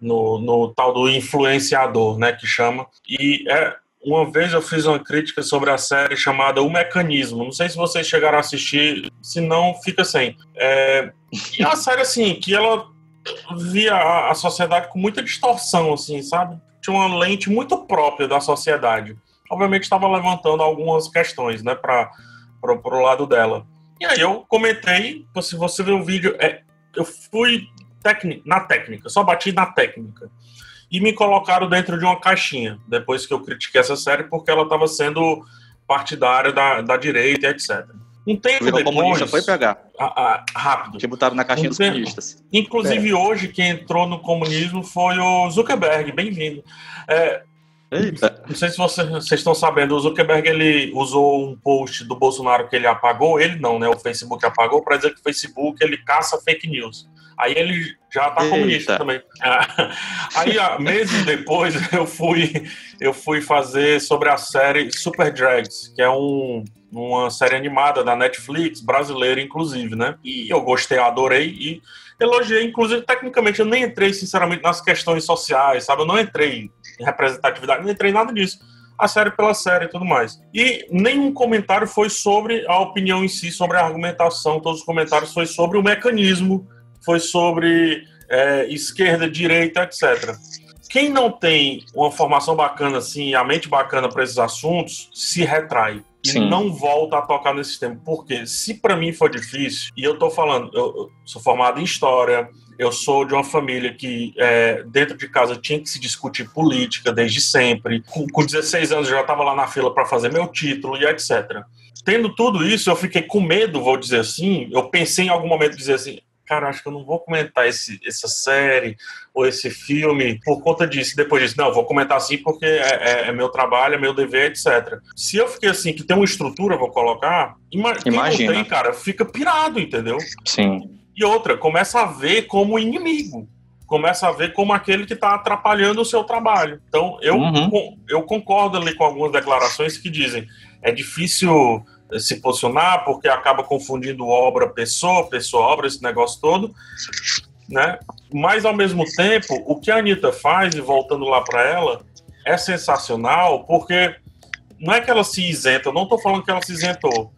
[SPEAKER 5] no, no, tal do influenciador, né, que chama. E é, uma vez eu fiz uma crítica sobre a série chamada O Mecanismo. Não sei se vocês chegaram a assistir, se não, fica sem. É, e é uma série, assim, que ela via a, a sociedade com muita distorção, assim, sabe? Tinha uma lente muito própria da sociedade. Obviamente estava levantando algumas questões, né, para o lado dela. E aí eu comentei, se você ver o vídeo, é, eu fui na técnica, só bati na técnica e me colocaram dentro de uma caixinha, depois que eu critiquei essa série, porque ela estava sendo partidária da, da direita, etc.
[SPEAKER 3] Um tempo Virou depois... comunista, foi pegar.
[SPEAKER 5] A, a, rápido.
[SPEAKER 3] Que botaram na caixinha um dos tempo, comunistas.
[SPEAKER 5] Inclusive, é. hoje, quem entrou no comunismo foi o Zuckerberg, bem-vindo. É, Eita. Não sei se vocês, vocês, estão sabendo, o Zuckerberg ele usou um post do Bolsonaro que ele apagou, ele não, né? O Facebook apagou para dizer que o Facebook ele caça fake news. Aí ele já tá Eita. comunista também. Aí, meses depois, *laughs* eu fui, eu fui fazer sobre a série Super Drags, que é um, uma série animada da Netflix, brasileira, inclusive, né? E eu gostei, adorei e elogiei. Inclusive, tecnicamente, eu nem entrei, sinceramente, nas questões sociais, sabe? Eu não entrei em representatividade, não entrei em nada disso. a série pela série e tudo mais. E nenhum comentário foi sobre a opinião em si, sobre a argumentação, todos os comentários foi sobre o mecanismo, foi sobre é, esquerda, direita, etc. Quem não tem uma formação bacana, assim, a mente bacana para esses assuntos, se retrai e Sim. não volta a tocar nesse tema. Porque se para mim for difícil, e eu tô falando, eu, eu sou formado em história, eu sou de uma família que é, dentro de casa tinha que se discutir política desde sempre. Com, com 16 anos eu já estava lá na fila para fazer meu título e etc. Tendo tudo isso, eu fiquei com medo, vou dizer assim. Eu pensei em algum momento dizer assim: cara, acho que eu não vou comentar esse, essa série ou esse filme por conta disso. Depois disso, não, vou comentar assim porque é, é, é, meu trabalho, é meu dever, etc. Se eu fiquei assim, que tem uma estrutura, vou colocar, ima Imagina. quem tem, cara, fica pirado, entendeu?
[SPEAKER 3] Sim.
[SPEAKER 5] E outra, começa a ver como inimigo. Começa a ver como aquele que está atrapalhando o seu trabalho. Então, eu, uhum. eu concordo ali com algumas declarações que dizem é difícil se posicionar porque acaba confundindo obra pessoa, pessoa obra, esse negócio todo, né? Mas ao mesmo tempo, o que a Anitta faz e voltando lá para ela é sensacional porque não é que ela se isenta, não estou falando que ela se isentou,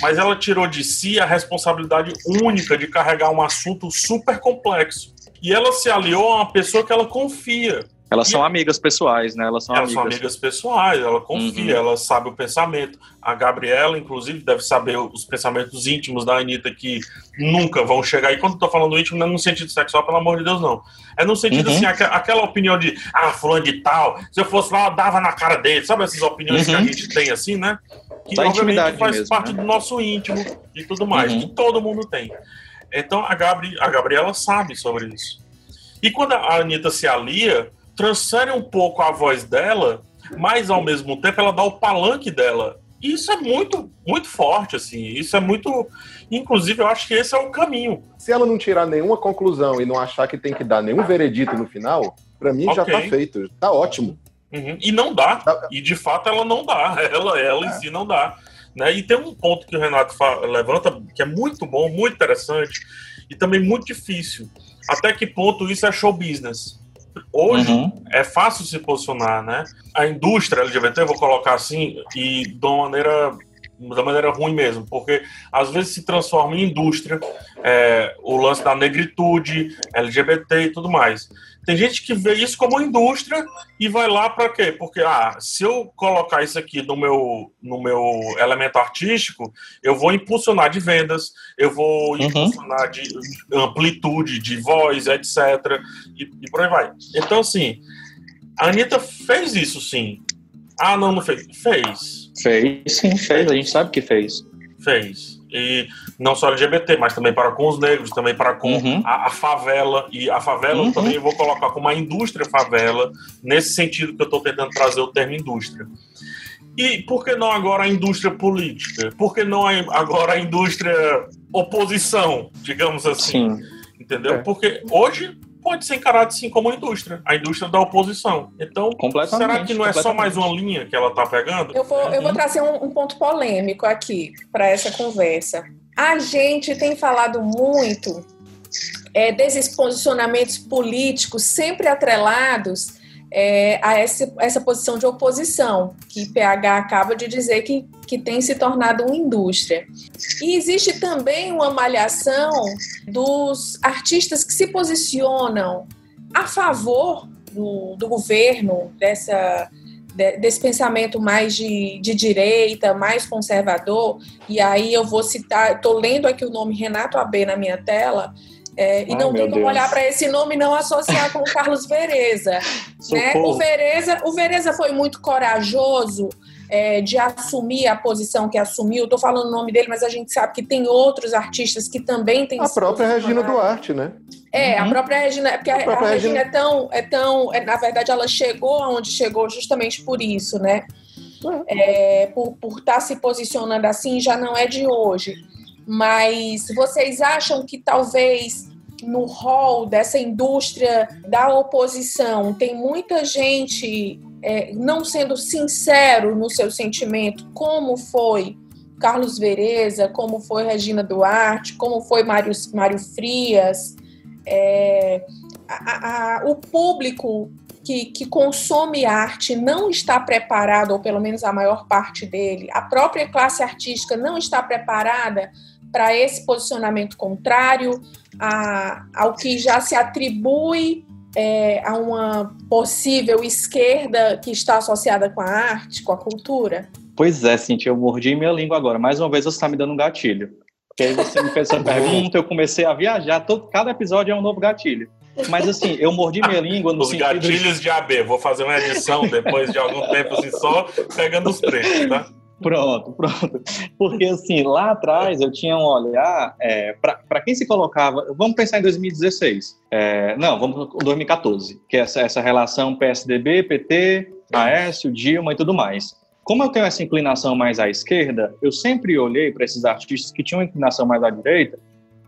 [SPEAKER 5] mas ela tirou de si a responsabilidade única de carregar um assunto super complexo. E ela se aliou a uma pessoa que ela confia.
[SPEAKER 3] Elas e são amigas pessoais, né? Elas são
[SPEAKER 5] elas
[SPEAKER 3] amigas.
[SPEAKER 5] são amigas pessoais, ela confia, uhum. ela sabe o pensamento. A Gabriela, inclusive, deve saber os pensamentos íntimos da Anitta que nunca vão chegar. E quando eu tô falando íntimo, não é no sentido sexual, pelo amor de Deus, não. É no sentido, uhum. assim, aqu aquela opinião de, ah, fulano de tal, se eu fosse lá, eu dava na cara dele. Sabe essas opiniões uhum. que a uhum. gente tem, assim, né? Que, da obviamente, faz mesmo, parte né? do nosso íntimo e tudo mais, uhum. que todo mundo tem. Então, a, Gabri a Gabriela sabe sobre isso. E quando a Anitta se alia transfere um pouco a voz dela, mas ao mesmo tempo ela dá o palanque dela. E isso é muito, muito forte, assim. Isso é muito. Inclusive, eu acho que esse é o caminho.
[SPEAKER 4] Se ela não tirar nenhuma conclusão e não achar que tem que dar nenhum veredito no final, para mim okay. já tá feito. Tá ótimo.
[SPEAKER 5] Uhum. E não dá. Tá. E de fato ela não dá. *laughs* Ela, ela é. em si não dá. Né? E tem um ponto que o Renato levanta que é muito bom, muito interessante e também muito difícil. Até que ponto isso é show business? Hoje uhum. é fácil se posicionar, né? A indústria LGBT, vou colocar assim, e de uma maneira da maneira ruim mesmo, porque às vezes se transforma em indústria, é, o lance da negritude, LGBT e tudo mais. Tem gente que vê isso como indústria e vai lá para quê? Porque ah, se eu colocar isso aqui no meu, no meu elemento artístico, eu vou impulsionar de vendas, eu vou uhum. impulsionar de amplitude de voz, etc. E, e por aí vai. Então, assim, a Anitta fez isso sim. Ah, não, não fez. Fez.
[SPEAKER 3] Fez, sim, fez. A gente sabe que fez.
[SPEAKER 5] Fez e não só LGBT, mas também para com os negros, também para com uhum. a, a, favela. E a favela uhum. eu também vou colocar como a indústria favela, nesse sentido que eu estou tentando trazer o termo indústria. E por que não agora a indústria política? Por que não agora a indústria oposição, digamos assim? Sim. Entendeu? É. Porque hoje pode ser encarado sim como indústria, a indústria da oposição. Então, será que não é só mais uma linha que ela está pegando?
[SPEAKER 2] Eu vou, eu vou uhum. trazer um, um ponto polêmico aqui para essa conversa. A gente tem falado muito é, desses posicionamentos políticos sempre atrelados é, a essa, essa posição de oposição, que PH acaba de dizer que, que tem se tornado uma indústria. E existe também uma malhação dos artistas que se posicionam a favor do, do governo, dessa, desse pensamento mais de, de direita, mais conservador. E aí eu vou citar, estou lendo aqui o nome Renato AB na minha tela, é, e Ai, não tem como Deus. olhar para esse nome e não associar com o Carlos Vereza. *laughs* né? O Vereza. O Vereza foi muito corajoso é, de assumir a posição que assumiu. Estou falando o nome dele, mas a gente sabe que tem outros artistas que também têm.
[SPEAKER 4] A própria Regina Duarte, né?
[SPEAKER 2] É, uhum. a própria Regina, porque a, a, a Regina, Regina, é tão, é tão, é, na verdade, ela chegou aonde chegou justamente por isso, né? É, por estar tá se posicionando assim, já não é de hoje. Mas vocês acham que talvez no rol dessa indústria da oposição tem muita gente é, não sendo sincero no seu sentimento, como foi Carlos Vereza, como foi Regina Duarte, como foi Mário, Mário Frias. É, a, a, o público que, que consome arte não está preparado, ou pelo menos a maior parte dele, a própria classe artística não está preparada para esse posicionamento contrário a, ao que já se atribui é, a uma possível esquerda que está associada com a arte, com a cultura?
[SPEAKER 3] Pois é, Cintia, eu mordi minha língua agora. Mais uma vez você está me dando um gatilho. Porque aí você me fez essa *laughs* pergunta, eu comecei a viajar. Todo, cada episódio é um novo gatilho. Mas assim, eu mordi minha língua no
[SPEAKER 5] Os
[SPEAKER 3] sentido
[SPEAKER 5] gatilhos de AB. Vou fazer uma edição depois de algum tempo, assim, só pegando os trechos, tá?
[SPEAKER 3] Pronto, pronto. Porque assim, lá atrás eu tinha um olhar é, para quem se colocava. Vamos pensar em 2016. É, não, vamos em 2014, que é essa, essa relação PSDB, PT, Aécio, Dilma e tudo mais. Como eu tenho essa inclinação mais à esquerda, eu sempre olhei para esses artistas que tinham inclinação mais à direita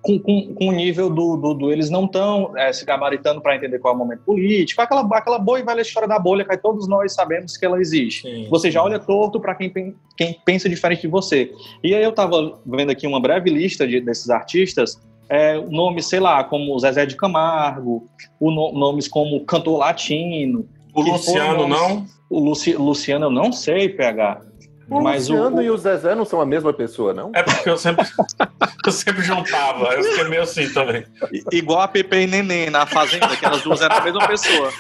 [SPEAKER 3] com, com, com o nível do, do, do eles não estão é, se gabaritando para entender qual é o momento político, aquela, aquela boa e velha história da bolha que todos nós sabemos que ela existe. Sim. Você já olha torto para quem, quem pensa diferente de você. E aí eu estava vendo aqui uma breve lista de, desses artistas, é, nomes, sei lá, como Zezé de Camargo, o no, nomes como Cantor Latino.
[SPEAKER 5] O Luciano, nomes, não?
[SPEAKER 3] O Luci, Luciano, eu não sei, PH.
[SPEAKER 4] O Mas Luciano o, e o Zezé não são a mesma pessoa, não?
[SPEAKER 5] É porque eu sempre, *laughs* eu sempre juntava, eu fiquei meio assim também.
[SPEAKER 3] Igual a Pepe e Neném na Fazenda, que elas duas eram a mesma pessoa.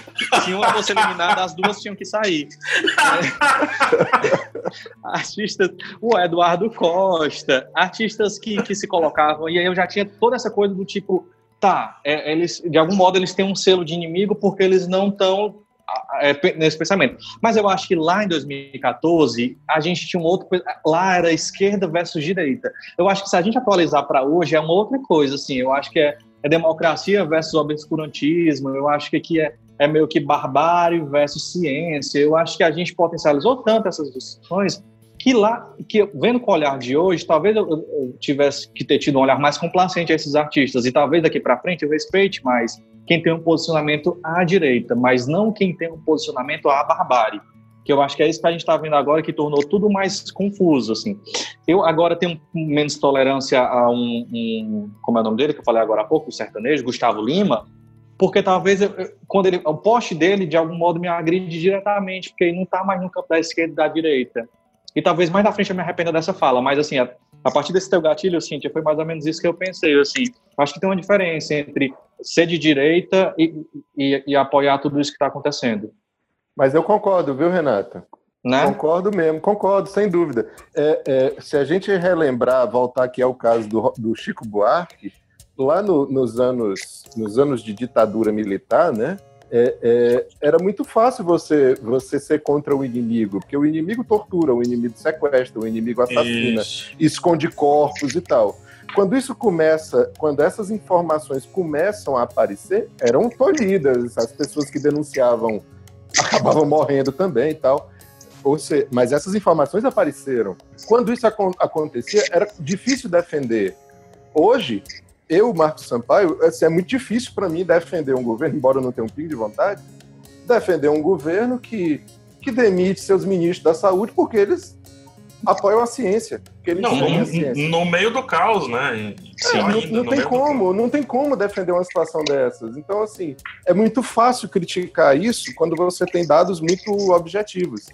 [SPEAKER 3] Se uma fosse eliminada, as duas tinham que sair. *laughs* artistas, o Eduardo Costa, artistas que, que se colocavam, e aí eu já tinha toda essa coisa do tipo, tá, é, eles, de algum modo eles têm um selo de inimigo porque eles não estão nesse pensamento. Mas eu acho que lá em 2014 a gente tinha um outro. Lá era esquerda versus direita. Eu acho que se a gente atualizar para hoje é uma outra coisa. Assim, eu acho que é, é democracia versus obscurantismo. Eu acho que aqui é, é meio que barbárie versus ciência. Eu acho que a gente potencializou tanto essas discussões que lá, que vendo com o olhar de hoje, talvez eu, eu tivesse que ter tido um olhar mais complacente a esses artistas e talvez daqui para frente eu respeite mais quem tem um posicionamento à direita, mas não quem tem um posicionamento à barbárie. Que eu acho que é isso que a gente está vendo agora, que tornou tudo mais confuso. Assim. Eu agora tenho menos tolerância a um, um como é o nome dele, que eu falei agora há pouco, o sertanejo, Gustavo Lima, porque talvez quando ele, o poste dele, de algum modo, me agride diretamente, porque ele não está mais no campo da esquerda e da direita. E talvez mais na frente eu me arrependa dessa fala, mas assim, a, a partir desse teu gatilho, Cíntia, foi mais ou menos isso que eu pensei, assim, acho que tem uma diferença entre ser de direita e, e, e apoiar tudo isso que está acontecendo.
[SPEAKER 4] Mas eu concordo, viu, Renata? Né? Concordo mesmo, concordo, sem dúvida. É, é, se a gente relembrar, voltar aqui ao caso do, do Chico Buarque, lá no, nos, anos, nos anos de ditadura militar, né? É, é, era muito fácil você, você ser contra o inimigo, porque o inimigo tortura, o inimigo sequestra, o inimigo assassina, isso. esconde corpos e tal. Quando isso começa, quando essas informações começam a aparecer, eram tolhidas, as pessoas que denunciavam acabavam morrendo também e tal. Ou seja, mas essas informações apareceram. Quando isso acontecia, era difícil defender. Hoje, eu, Marcos Sampaio, assim, é muito difícil para mim defender um governo, embora eu não tenha um pingo de vontade, defender um governo que, que demite seus ministros da saúde porque eles apoiam a ciência. Porque eles
[SPEAKER 5] não, no, ciência. no meio do caos, né?
[SPEAKER 4] É, não, não tem como, não tem como defender uma situação dessas. Então, assim, é muito fácil criticar isso quando você tem dados muito objetivos.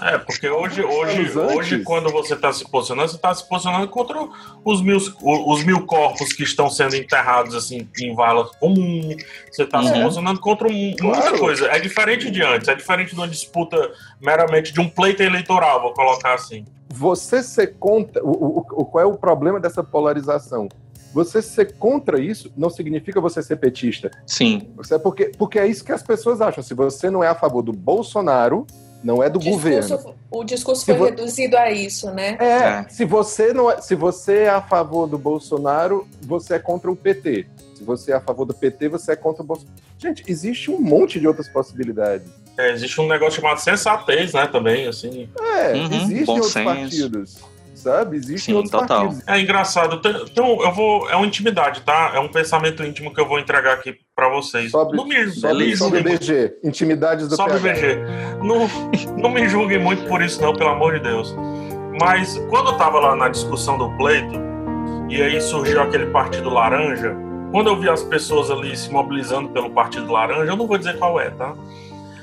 [SPEAKER 5] É, porque hoje, hoje, hoje quando você está se posicionando, você está se posicionando contra os mil, os mil corpos que estão sendo enterrados assim, em vala comum. Você está é. se posicionando contra um, claro. muita coisa. É diferente de antes, é diferente de uma disputa meramente de um pleito eleitoral, vou colocar assim.
[SPEAKER 4] Você ser contra. O, o, o, qual é o problema dessa polarização? Você ser contra isso não significa você ser petista.
[SPEAKER 3] Sim.
[SPEAKER 4] Você, é porque, porque é isso que as pessoas acham. Se você não é a favor do Bolsonaro, não é do
[SPEAKER 2] discurso,
[SPEAKER 4] governo.
[SPEAKER 2] O discurso foi vo... reduzido a isso, né?
[SPEAKER 4] É, é, se você não é, se você é a favor do Bolsonaro, você é contra o PT. Se você é a favor do PT, você é contra o Bolsonaro. Gente, existe um monte de outras possibilidades.
[SPEAKER 5] É, existe um negócio chamado sensatez, né, também, assim.
[SPEAKER 4] É, uhum, existem outros senso. partidos sabe? Existem Sim, outros total. partidos.
[SPEAKER 5] É engraçado. Então, eu vou. É uma intimidade, tá? É um pensamento íntimo que eu vou entregar aqui para vocês.
[SPEAKER 4] Sobe, não me, sobe, sobe BG. Intimidades do
[SPEAKER 5] Sobe BG. Não, não me julguem muito por isso, não, pelo amor de Deus. Mas quando eu tava lá na discussão do pleito, e aí surgiu aquele Partido Laranja, quando eu vi as pessoas ali se mobilizando pelo Partido Laranja, eu não vou dizer qual é, tá?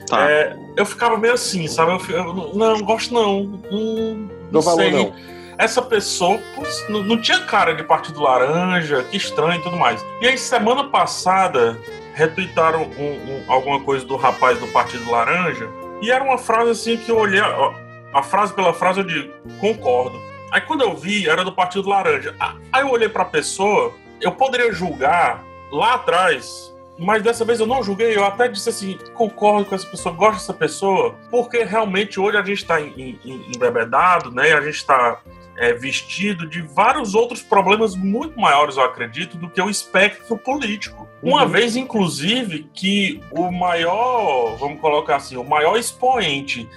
[SPEAKER 5] Tá. É, eu ficava meio assim, sabe? Eu, eu não, gosto não. Não,
[SPEAKER 4] não valor, sei. não.
[SPEAKER 5] Essa pessoa não, não, tinha cara de Partido Laranja, que estranho e tudo mais. E aí, semana passada, retuitaram um, um, alguma coisa do rapaz do Partido Laranja, e era uma frase assim que eu olhei, a, a frase pela frase eu digo, concordo. Aí quando eu vi, era do Partido Laranja. Aí eu olhei pra pessoa, eu poderia julgar lá atrás mas dessa vez eu não julguei, eu até disse assim, concordo com essa pessoa, gosto dessa pessoa, porque realmente hoje a gente está embebedado, né? A gente está é, vestido de vários outros problemas muito maiores, eu acredito, do que o espectro político. Uma uhum. vez, inclusive, que o maior, vamos colocar assim, o maior expoente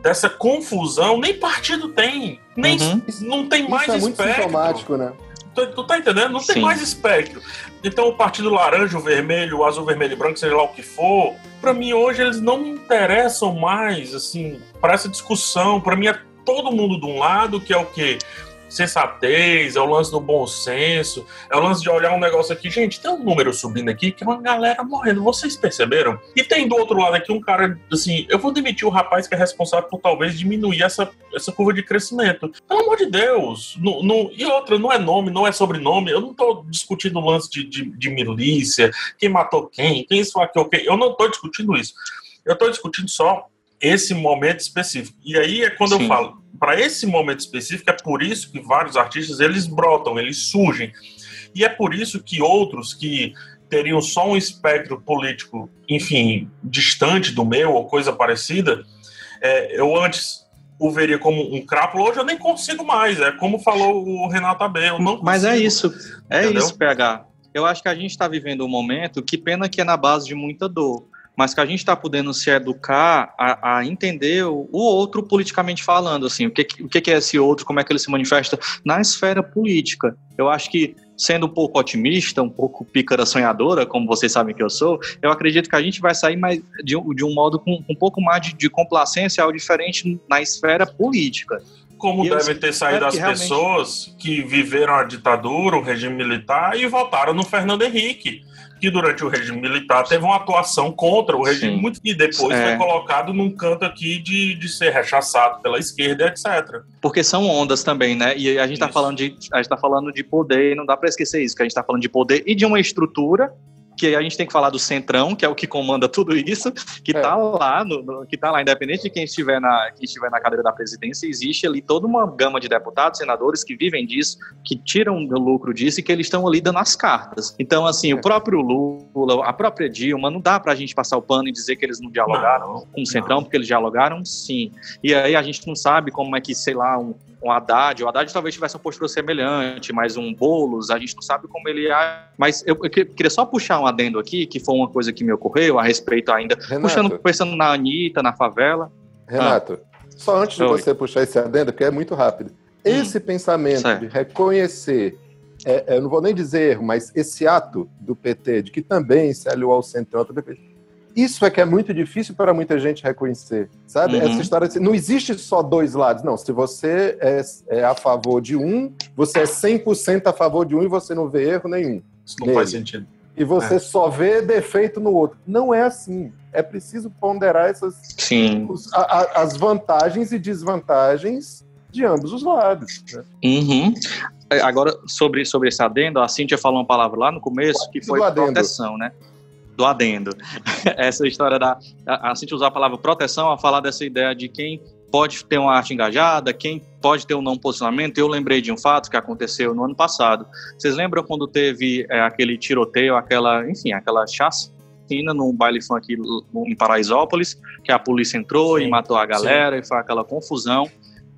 [SPEAKER 5] dessa confusão nem partido tem, nem
[SPEAKER 4] uhum.
[SPEAKER 5] não tem mais
[SPEAKER 4] Isso é muito espectro. sintomático, né?
[SPEAKER 5] Tu, tu tá entendendo? Não Sim. tem mais espectro. Então o partido laranja, o vermelho, o azul, vermelho e branco, seja lá o que for, para mim hoje eles não me interessam mais, assim, para essa discussão. Para mim é todo mundo de um lado, que é o quê? Sensatez, é o lance do bom senso, é o lance de olhar um negócio aqui. Gente, tem um número subindo aqui que é uma galera morrendo. Vocês perceberam? E tem do outro lado aqui um cara, assim, eu vou demitir o rapaz que é responsável por talvez diminuir essa, essa curva de crescimento. Pelo amor de Deus. No, no, e outra, não é nome, não é sobrenome. Eu não tô discutindo o lance de, de, de milícia, quem matou quem, quem esfaqueou quem. Eu não tô discutindo isso. Eu tô discutindo só esse momento específico. E aí é quando Sim. eu falo, para esse momento específico, é por isso que vários artistas eles brotam, eles surgem. E é por isso que outros que teriam só um espectro político, enfim, distante do meu ou coisa parecida, é, eu antes o veria como um crápula, hoje eu nem consigo mais. É como falou o Renato Abel. Não consigo,
[SPEAKER 3] Mas é isso, é entendeu? isso, PH. Eu acho que a gente está vivendo um momento que pena que é na base de muita dor mas que a gente está podendo se educar a, a entender o, o, outro politicamente falando, assim, o que, o que é esse outro, como é que ele se manifesta na esfera política. Eu acho que, sendo um pouco otimista, um pouco pícara sonhadora, como vocês sabem que eu sou, eu acredito que a gente vai sair mais de, de um modo com um pouco mais de, de complacência ao diferente na esfera política.
[SPEAKER 5] Como devem ter saído as realmente... pessoas que viveram a ditadura, o regime militar e votaram no Fernando Henrique que durante o regime militar teve uma atuação contra o regime muito, e depois é. foi colocado num canto aqui de, de ser rechaçado pela esquerda, etc.
[SPEAKER 3] Porque são ondas também, né? E a gente está falando de a gente tá falando de poder, e não dá para esquecer isso, que a gente está falando de poder e de uma estrutura que a gente tem que falar do Centrão, que é o que comanda tudo isso, que está é. lá, no, no, que tá lá, independente de quem estiver, na, quem estiver na cadeira da presidência, existe ali toda uma gama de deputados, senadores que vivem disso, que tiram o lucro disso e que eles estão ali dando as cartas. Então, assim, é. o próprio Lula, a própria Dilma, não dá para a gente passar o pano e dizer que eles não dialogaram não, com o Centrão, não. porque eles dialogaram sim. E aí a gente não sabe como é que, sei lá, um, um Haddad, o Haddad talvez tivesse uma postura semelhante, mas um Boulos, a gente não sabe como ele é. Mas eu, eu queria só puxar um adendo aqui, que foi uma coisa que me ocorreu a respeito ainda, Renato, puxando, pensando na Anitta, na favela.
[SPEAKER 4] Renato, ah. só antes de você puxar esse adendo, que é muito rápido. Hum. Esse hum, pensamento certo. de reconhecer, é, é, eu não vou nem dizer erro, mas esse ato do PT, de que também se aliou ao centro, isso é que é muito difícil para muita gente reconhecer, sabe? Uhum. Essa história de, não existe só dois lados. Não, se você é, é a favor de um, você é 100% a favor de um e você não vê erro nenhum.
[SPEAKER 5] Isso não nele. faz sentido.
[SPEAKER 4] E você é. só vê defeito no outro. Não é assim. É preciso ponderar essas
[SPEAKER 3] Sim.
[SPEAKER 4] Os, a, as vantagens e desvantagens de ambos os lados. Né?
[SPEAKER 3] Uhum. É, agora, sobre, sobre esse adendo, a Cíntia falou uma palavra lá no começo que foi proteção, né? Do adendo. *laughs* Essa história da. A, a gente usar a palavra proteção a falar dessa ideia de quem pode ter uma arte engajada, quem pode ter um não posicionamento. Eu lembrei de um fato que aconteceu no ano passado. Vocês lembram quando teve é, aquele tiroteio, aquela, enfim, aquela chacina num baile funk em Paraisópolis, que a polícia entrou sim, e matou a galera sim. e foi aquela confusão.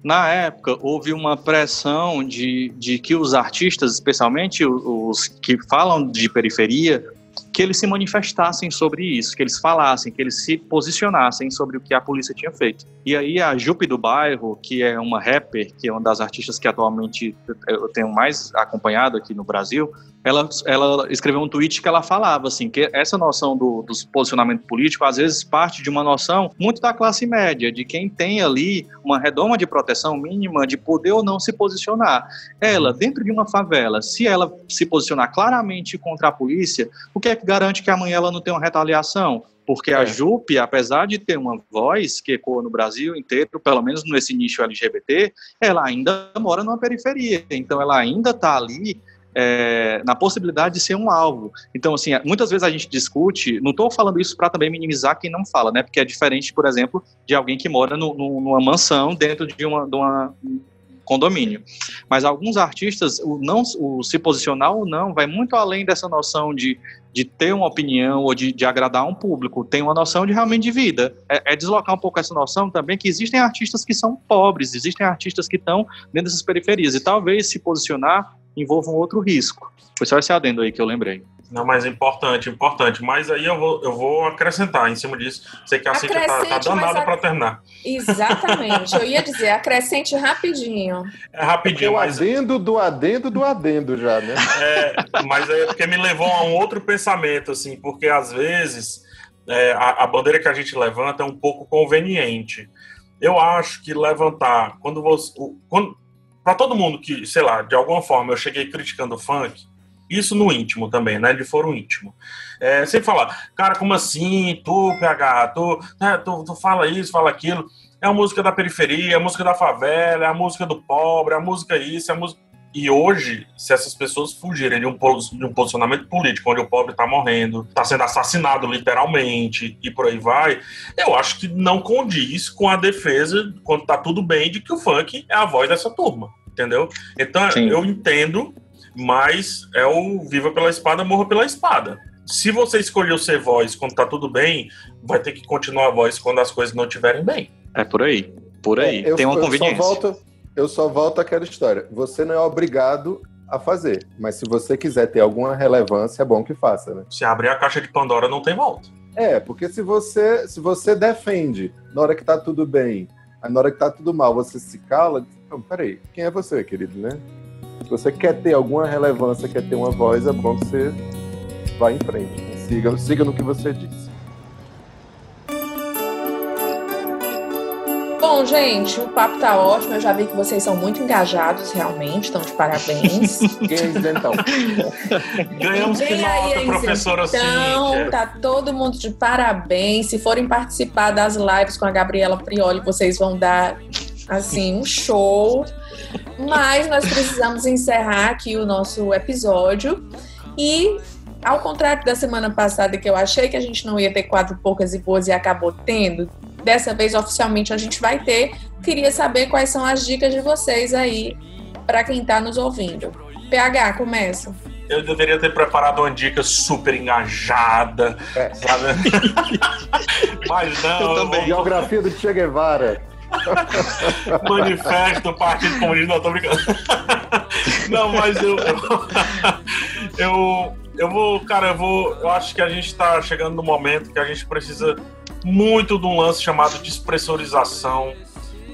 [SPEAKER 3] Na época, houve uma pressão de, de que os artistas, especialmente os, os que falam de periferia, que eles se manifestassem sobre isso, que eles falassem, que eles se posicionassem sobre o que a polícia tinha feito. E aí a Jupe do Bairro, que é uma rapper, que é uma das artistas que atualmente eu tenho mais acompanhado aqui no Brasil, ela, ela escreveu um tweet que ela falava assim que essa noção do, do posicionamento político às vezes parte de uma noção muito da classe média, de quem tem ali uma redoma de proteção mínima de poder ou não se posicionar. Ela, dentro de uma favela, se ela se posicionar claramente contra a polícia, o que é que garante que amanhã ela não tenha uma retaliação? Porque é. a Jupe, apesar de ter uma voz que ecoa no Brasil inteiro, pelo menos nesse nicho LGBT, ela ainda mora numa periferia. Então, ela ainda está ali é, na possibilidade de ser um alvo. Então, assim, muitas vezes a gente discute, não estou falando isso para também minimizar quem não fala, né? Porque é diferente, por exemplo, de alguém que mora no, no, numa mansão dentro de uma, de uma condomínio. Mas alguns artistas, o, não, o se posicionar ou não, vai muito além dessa noção de, de ter uma opinião ou de, de agradar um público. Tem uma noção de realmente de vida. É, é, deslocar um pouco essa noção também que existem artistas que são pobres, existem artistas que estão dentro dessas periferias. E talvez se posicionar envolva um outro risco. Foi só esse adendo aí que eu lembrei.
[SPEAKER 5] Não, mas importante, importante. Mas aí eu vou, eu vou acrescentar em cima disso. Sei que a Cíntia tá, tá danada para terminar.
[SPEAKER 2] Exatamente. eu ia dizer, acrescente rapidinho.
[SPEAKER 5] É rapidinho.
[SPEAKER 4] o mas... adendo do adendo do adendo já, né?
[SPEAKER 5] É, mas aí é porque me levou a um outro pensamento, assim, porque às vezes é, a, a bandeira que a gente levanta é um pouco conveniente. Eu acho que levantar, quando você. Quando, para todo mundo que, sei lá, de alguma forma eu cheguei criticando o funk, isso no íntimo também, né? De foro íntimo. É, sem falar, cara, como assim? Tu, PH, tu, né, tu, tu fala isso, fala aquilo. É a música da periferia, é a música da favela, é a música do pobre, é a música isso, é a música. E hoje, se essas pessoas fugirem de um, de um posicionamento político onde o pobre está morrendo, está sendo assassinado literalmente e por aí vai, eu acho que não condiz com a defesa, quando está tudo bem, de que o funk é a voz dessa turma. Entendeu? Então Sim. eu entendo, mas é o viva pela espada, morra pela espada. Se você escolheu ser voz quando tá tudo bem, vai ter que continuar a voz quando as coisas não estiverem bem.
[SPEAKER 3] É por aí. Por aí. É, eu, Tem uma conveniência.
[SPEAKER 4] Só volto, eu só volto àquela história. Você não é obrigado a fazer, mas se você quiser ter alguma relevância, é bom que faça, né?
[SPEAKER 5] Se abrir a caixa de Pandora, não tem volta.
[SPEAKER 4] É, porque se você se você defende na hora que tá tudo bem, na hora que tá tudo mal, você se cala, então, peraí, quem é você, querido, né? Se você quer ter alguma relevância, quer ter uma voz, é bom que você vá em frente. Né? Siga, siga no que você disse.
[SPEAKER 2] Bom, gente, o papo tá ótimo. Eu já vi que vocês são muito engajados, realmente. Estão de parabéns. *laughs*
[SPEAKER 4] então. *laughs*
[SPEAKER 5] Ganhamos que nota, professora
[SPEAKER 2] Então, tá todo mundo de parabéns. Se forem participar das lives com a Gabriela Prioli, vocês vão dar, assim, um show. Mas nós precisamos encerrar aqui o nosso episódio. E ao contrário da semana passada, que eu achei que a gente não ia ter quatro poucas e boas e acabou tendo, dessa vez oficialmente a gente vai ter. Queria saber quais são as dicas de vocês aí para quem está nos ouvindo. PH, começa.
[SPEAKER 5] Eu deveria ter preparado uma dica super engajada, é. sabe? *laughs* Mas não. Eu
[SPEAKER 4] também. Biografia do Che Guevara. *laughs*
[SPEAKER 5] Manifesto do Partido Comunista, não, tô brincando. *laughs* Não, mas eu, eu, eu, eu vou, cara, eu vou. Eu acho que a gente está chegando no momento que a gente precisa muito de um lance chamado despressurização.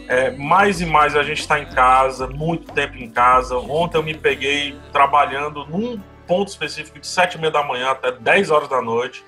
[SPEAKER 5] É, mais e mais a gente está em casa, muito tempo em casa. Ontem eu me peguei trabalhando num ponto específico de sete e meia da manhã até 10 horas da noite.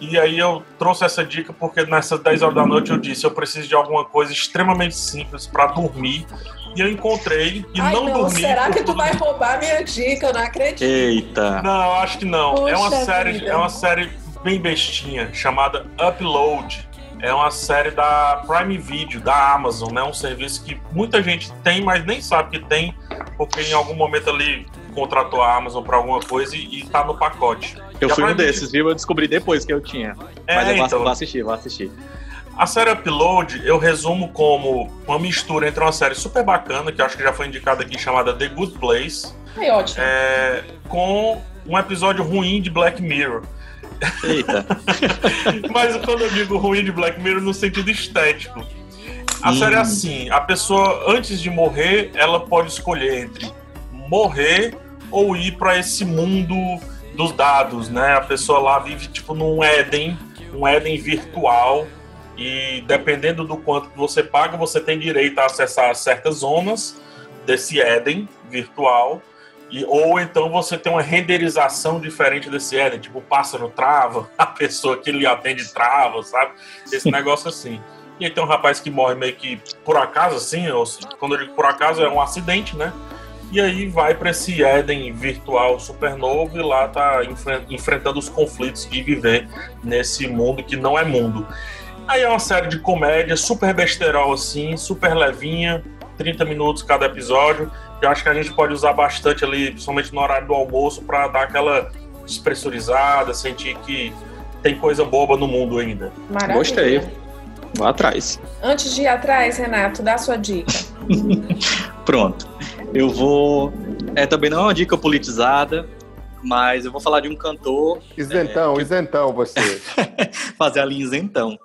[SPEAKER 5] E aí eu trouxe essa dica porque nessas 10 horas da noite eu disse, eu preciso de alguma coisa extremamente simples para dormir. E eu encontrei e Ai, não, não dormi.
[SPEAKER 2] Será que tu vai roubar minha dica? Eu não acredito.
[SPEAKER 3] Eita.
[SPEAKER 5] Não, acho que não. Puxa é uma série, vida. é uma série bem bestinha chamada Upload. É uma série da Prime Video, da Amazon, né? Um serviço que muita gente tem, mas nem sabe que tem, porque em algum momento ali contratou a Amazon para alguma coisa e, está no pacote.
[SPEAKER 3] Eu fui um desses, viu? Eu descobri depois que eu tinha. É, mas eu vou, então, vou assistir, vou assistir.
[SPEAKER 5] A série Upload eu resumo como uma mistura entre uma série super bacana, que acho que já foi indicada aqui, chamada The Good Place.
[SPEAKER 2] É ótimo.
[SPEAKER 5] É, com um episódio ruim de Black Mirror.
[SPEAKER 3] Eita. *laughs*
[SPEAKER 5] Mas quando eu digo ruim de Black Mirror no sentido estético. A hum. série é assim, a pessoa antes de morrer, ela pode escolher entre morrer ou ir para esse mundo dos dados, né? A pessoa lá vive tipo num Éden, um Éden virtual e dependendo do quanto você paga, você tem direito a acessar certas zonas desse Éden virtual e, ou então você tem uma renderização diferente desse Éden, tipo o pássaro trava, *laughs* a pessoa que lhe atende trava, sabe? Esse negócio assim. E aí tem um rapaz que morre meio que por acaso, assim, ou, quando eu digo por acaso, é um acidente, né? E aí vai para esse Éden virtual supernovo e lá tá enfrentando os conflitos de viver nesse mundo que não é mundo. Aí é uma série de comédia super besterol assim, super levinha, 30 minutos cada episódio. Eu acho que a gente pode usar bastante ali, principalmente no horário do almoço, para dar aquela despressurizada, sentir que tem coisa boba no mundo ainda.
[SPEAKER 3] Maravilha. Gostei. Vou atrás.
[SPEAKER 2] Antes de ir atrás, Renato, dá a sua dica. *laughs*
[SPEAKER 3] Pronto. Eu vou. É, também não é uma dica politizada, mas eu vou falar de um cantor.
[SPEAKER 4] Isentão, é, que... isentão você. *laughs*
[SPEAKER 3] Fazer a linha isentão.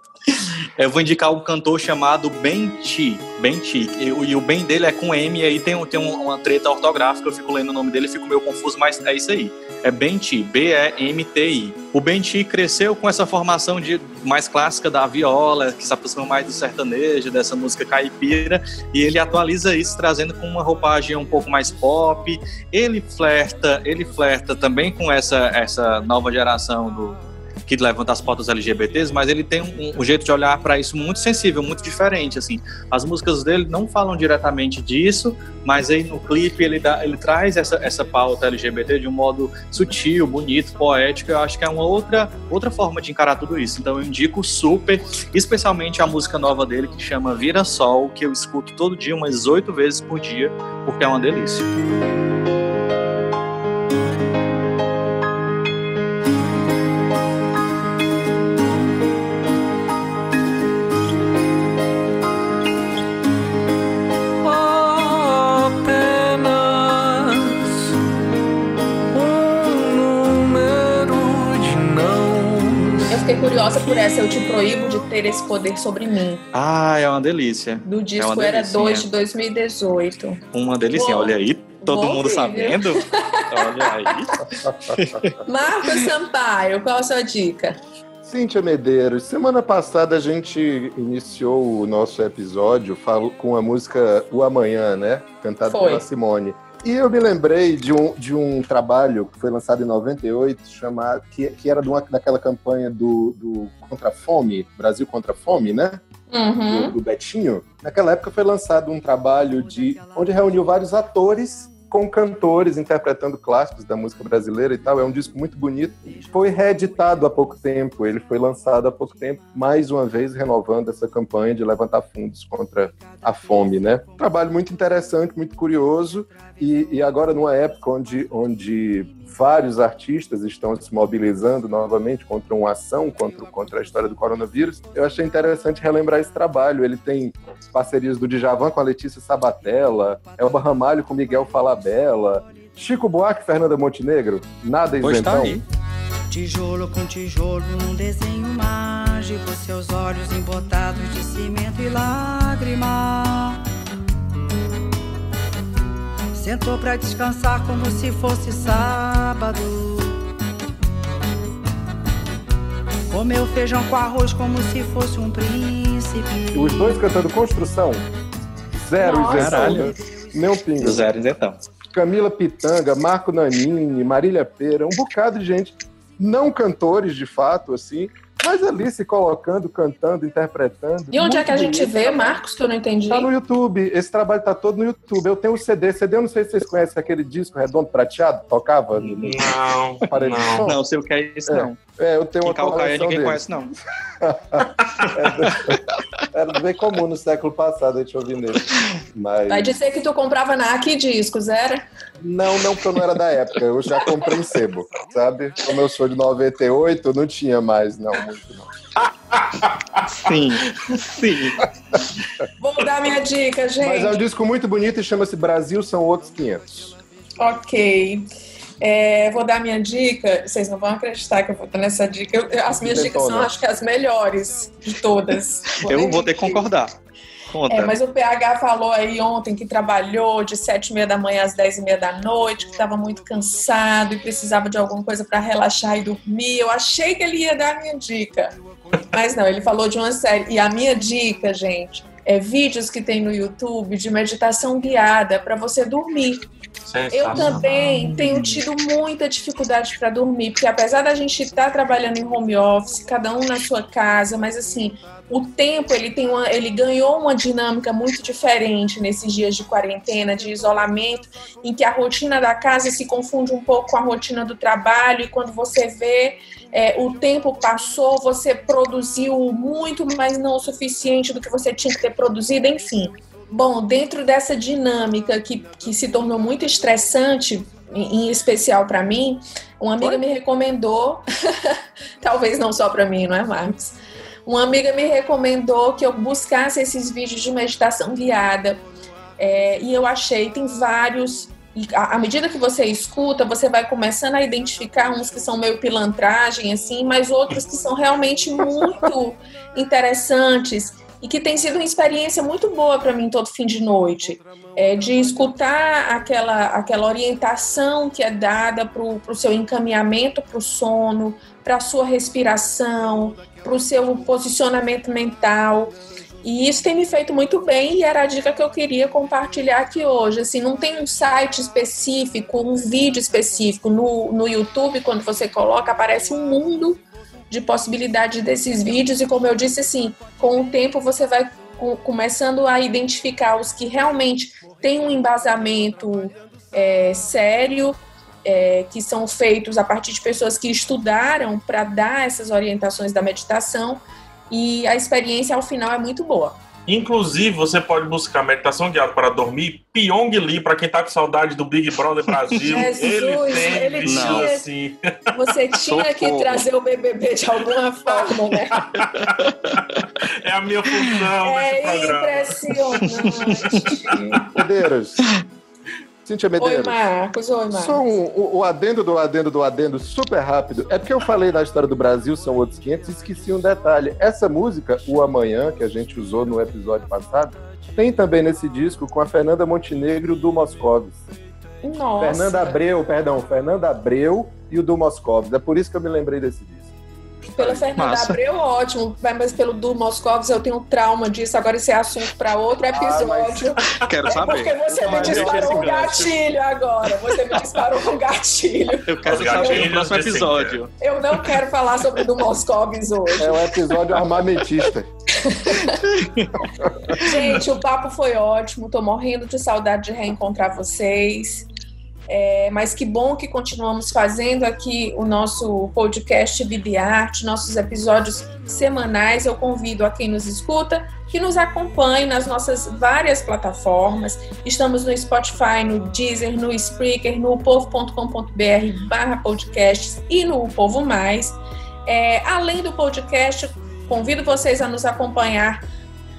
[SPEAKER 3] Eu vou indicar um cantor chamado Benti. Benti. E, e o bem dele é com M, e aí tem, tem uma treta ortográfica, eu fico lendo o nome dele e fico meio confuso, mas é isso aí. É Benti, B-E-M-T-I. O Benti cresceu com essa formação de, mais clássica da viola, que se aproxima mais do sertanejo, dessa música caipira, e ele atualiza isso, trazendo com uma roupagem um pouco mais pop. Ele flerta, ele flerta também com essa, essa nova geração do que levanta as pautas LGBTs, mas ele tem um, um jeito de olhar para isso muito sensível, muito diferente, assim. As músicas dele não falam diretamente disso, mas aí no clipe ele, dá, ele traz essa, essa pauta LGBT de um modo sutil, bonito, poético. Eu acho que é uma outra, outra forma de encarar tudo isso. Então eu indico super, especialmente a música nova dele que chama Vira Sol, que eu escuto todo dia umas oito vezes por dia, porque é uma delícia.
[SPEAKER 2] Curiosa por essa. Eu te proíbo de ter esse poder sobre mim.
[SPEAKER 3] Ah, é uma delícia.
[SPEAKER 2] Do disco é Era 2 de 2018.
[SPEAKER 3] Uma delícia. Olha aí, todo mundo sabendo. Olha
[SPEAKER 2] aí. *laughs* *laughs* Marcos Sampaio, qual a sua dica?
[SPEAKER 4] Cíntia Medeiros, semana passada a gente iniciou o nosso episódio com a música O Amanhã, né? Cantada pela Simone. E eu me lembrei de um, de um trabalho que foi lançado em 98, chamado, que, que era de uma, daquela campanha do, do Contra a Fome, Brasil Contra a Fome, né? Uhum. Do, do Betinho. Naquela época foi lançado um trabalho de onde reuniu vários atores com cantores interpretando clássicos da música brasileira e tal. É um disco muito bonito. Foi reeditado há pouco tempo, ele foi lançado há pouco tempo, mais uma vez renovando essa campanha de levantar fundos contra a fome, né? trabalho muito interessante, muito curioso e, e agora numa época onde, onde vários artistas estão se mobilizando novamente contra uma ação contra, contra a história do coronavírus. Eu achei interessante relembrar esse trabalho. Ele tem parcerias do Djavan com a Letícia Sabatella, Elba Ramalho com Miguel Falabella, Chico Buarque Fernanda Montenegro, nada isentão. Tá aí.
[SPEAKER 6] Tijolo com tijolo num desenho mágico, seus olhos embotados de cimento e lágrima. Sentou pra descansar como se fosse sábado. Comeu feijão com arroz como se fosse um príncipe.
[SPEAKER 4] Os dois cantando construção. Zero isenção. Nem pingo.
[SPEAKER 3] Zero isenção.
[SPEAKER 4] Camila Pitanga, Marco Nanini, Marília Pera, um bocado de gente, não cantores de fato, assim, mas ali se colocando, cantando, interpretando.
[SPEAKER 2] E onde é que a gente vê, Marcos, que eu não entendi?
[SPEAKER 4] Tá no YouTube. Esse trabalho tá todo no YouTube. Eu tenho o um CD. CD, eu não sei se vocês conhecem aquele disco redondo prateado, tocava.
[SPEAKER 5] Não, não.
[SPEAKER 3] Não, sei o que é isso, é. não.
[SPEAKER 4] É, eu tenho uma
[SPEAKER 3] Calcaia ninguém dele. conhece, não. *laughs*
[SPEAKER 4] era, bem comum no século passado a gente ouvir nele. Mas...
[SPEAKER 2] Vai dizer que tu comprava na Aqui Discos, era?
[SPEAKER 4] Não, não, porque eu não era da época. Eu já comprei em sebo, sabe? Como eu sou de 98, não tinha mais, não, muito não.
[SPEAKER 3] Sim, sim.
[SPEAKER 2] Vou dar minha dica, gente.
[SPEAKER 4] Mas é um disco muito bonito e chama-se Brasil São Outros 500.
[SPEAKER 2] Ok. É, vou dar minha dica. Vocês não vão acreditar que eu vou dar nessa dica. Eu, as minhas dicas são, acho que, as melhores de todas.
[SPEAKER 3] eu vou ter que concordar.
[SPEAKER 2] É, mas o PH falou aí ontem que trabalhou de sete e meia da manhã às dez e meia da noite, que estava muito cansado e precisava de alguma coisa para relaxar e dormir. Eu achei que ele ia dar a minha dica. Mas não, ele falou de uma série. E a minha dica, gente, é vídeos que tem no YouTube de meditação guiada para você dormir. Eu também tenho tido muita dificuldade para dormir, porque apesar da gente estar tá trabalhando em home office, cada um na sua casa, mas assim, o tempo ele tem uma, ele ganhou uma dinâmica muito diferente nesses dias de quarentena, de isolamento, em que a rotina da casa se confunde um pouco com a rotina do trabalho e quando você vê é, o tempo passou, você produziu muito, mas não o suficiente do que você tinha que ter produzido, enfim. Bom, dentro dessa dinâmica que, que se tornou muito estressante, em, em especial para mim, uma amiga Oi? me recomendou, *laughs* talvez não só para mim, não é, Marcos? Uma amiga me recomendou que eu buscasse esses vídeos de meditação guiada. É, e eu achei, tem vários. E à medida que você escuta, você vai começando a identificar uns que são meio pilantragem, assim, mas outros que são realmente muito *laughs* interessantes e que tem sido uma experiência muito boa para mim todo fim de noite, é, de escutar aquela, aquela orientação que é dada para o seu encaminhamento para o sono, para a sua respiração, para o seu posicionamento mental. E isso tem me feito muito bem e era a dica que eu queria compartilhar aqui hoje. Assim, não tem um site específico, um vídeo específico. No, no YouTube, quando você coloca, aparece um mundo de possibilidade desses vídeos. E como eu disse, assim, com o tempo você vai começando a identificar os que realmente têm um embasamento é, sério é, que são feitos a partir de pessoas que estudaram para dar essas orientações da meditação e a experiência ao final é muito boa.
[SPEAKER 5] Inclusive, você pode buscar meditação guiada para dormir, Pyong Lee, para quem tá com saudade do Big Brother Brasil. *laughs*
[SPEAKER 2] Jesus, ele tem ele tinha, assim. Você tinha que trazer o BBB de alguma *laughs* forma, né?
[SPEAKER 5] É a minha função é.
[SPEAKER 2] É impressionante.
[SPEAKER 4] Medeiros, Cíntia Medeiros.
[SPEAKER 2] Oi, Marcos. Oi, Marcos.
[SPEAKER 4] Só um, o, o, adendo do adendo do adendo super rápido. É porque eu falei da história do Brasil, são outros 500, e esqueci um detalhe. Essa música, O Amanhã, que a gente usou no episódio passado, tem também nesse disco com a Fernanda Montenegro do Moscovis.
[SPEAKER 2] Nossa.
[SPEAKER 4] Fernanda Abreu, perdão, Fernanda Abreu e o do Moscovis. É por isso que eu me lembrei desse disco.
[SPEAKER 2] Pela Fernanda Massa. Abreu, ótimo. Mas pelo Du Moscovitz, eu tenho trauma disso. Agora esse é assunto para outro episódio.
[SPEAKER 3] Ah, Quero
[SPEAKER 2] é
[SPEAKER 3] saber.
[SPEAKER 2] Porque você me disparou um gatilho agora. Você me disparou um gatilho.
[SPEAKER 3] Eu quero saber no próximo episódio.
[SPEAKER 2] Eu não quero falar sobre o Du Moscovitz hoje.
[SPEAKER 4] É um episódio armamentista.
[SPEAKER 2] Gente, o papo foi ótimo. Tô morrendo de saudade de reencontrar vocês. É, mas que bom que continuamos fazendo aqui o nosso podcast Vive Arte, nossos episódios semanais. Eu convido a quem nos escuta que nos acompanhe nas nossas várias plataformas. Estamos no Spotify, no Deezer, no Spreaker, no povo.com.br barra podcasts e no Povo Mais. É, além do podcast, convido vocês a nos acompanhar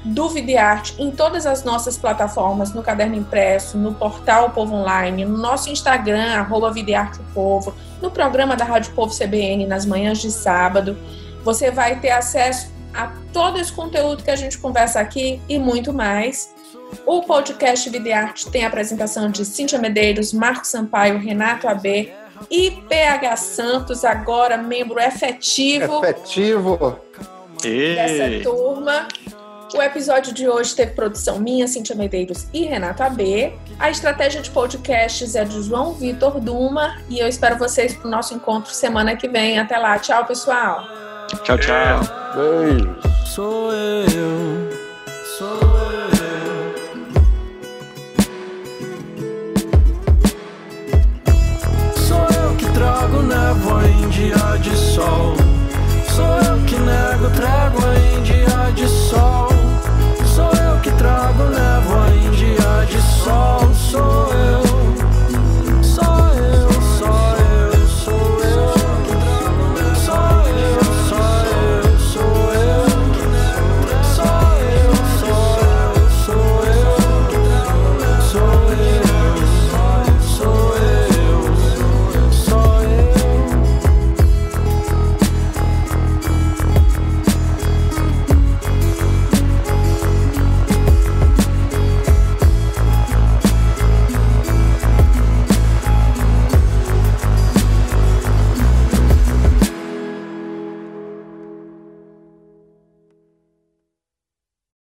[SPEAKER 2] do Videarte em todas as nossas plataformas, no Caderno Impresso, no portal Povo Online, no nosso Instagram, arroba Videarte Povo, no programa da Rádio Povo CBN nas manhãs de sábado. Você vai ter acesso a todo esse conteúdo que a gente conversa aqui e muito mais. O podcast Videarte tem a apresentação de Cíntia Medeiros, Marco Sampaio, Renato AB e PH Santos, agora membro efetivo.
[SPEAKER 4] Efetivo.
[SPEAKER 2] Dessa turma. O episódio de hoje teve produção minha, Cintia Medeiros e Renato AB. A estratégia de podcasts é de João Vitor Duma e eu espero vocês para o nosso encontro semana que vem. Até lá. Tchau, pessoal.
[SPEAKER 3] Tchau, tchau.
[SPEAKER 4] Beijo.
[SPEAKER 6] Sou eu, sou eu. Sou eu que trago névoa em dia de sol. Sou eu que nego, trago em dia de sol trago levo a india de sol, sol.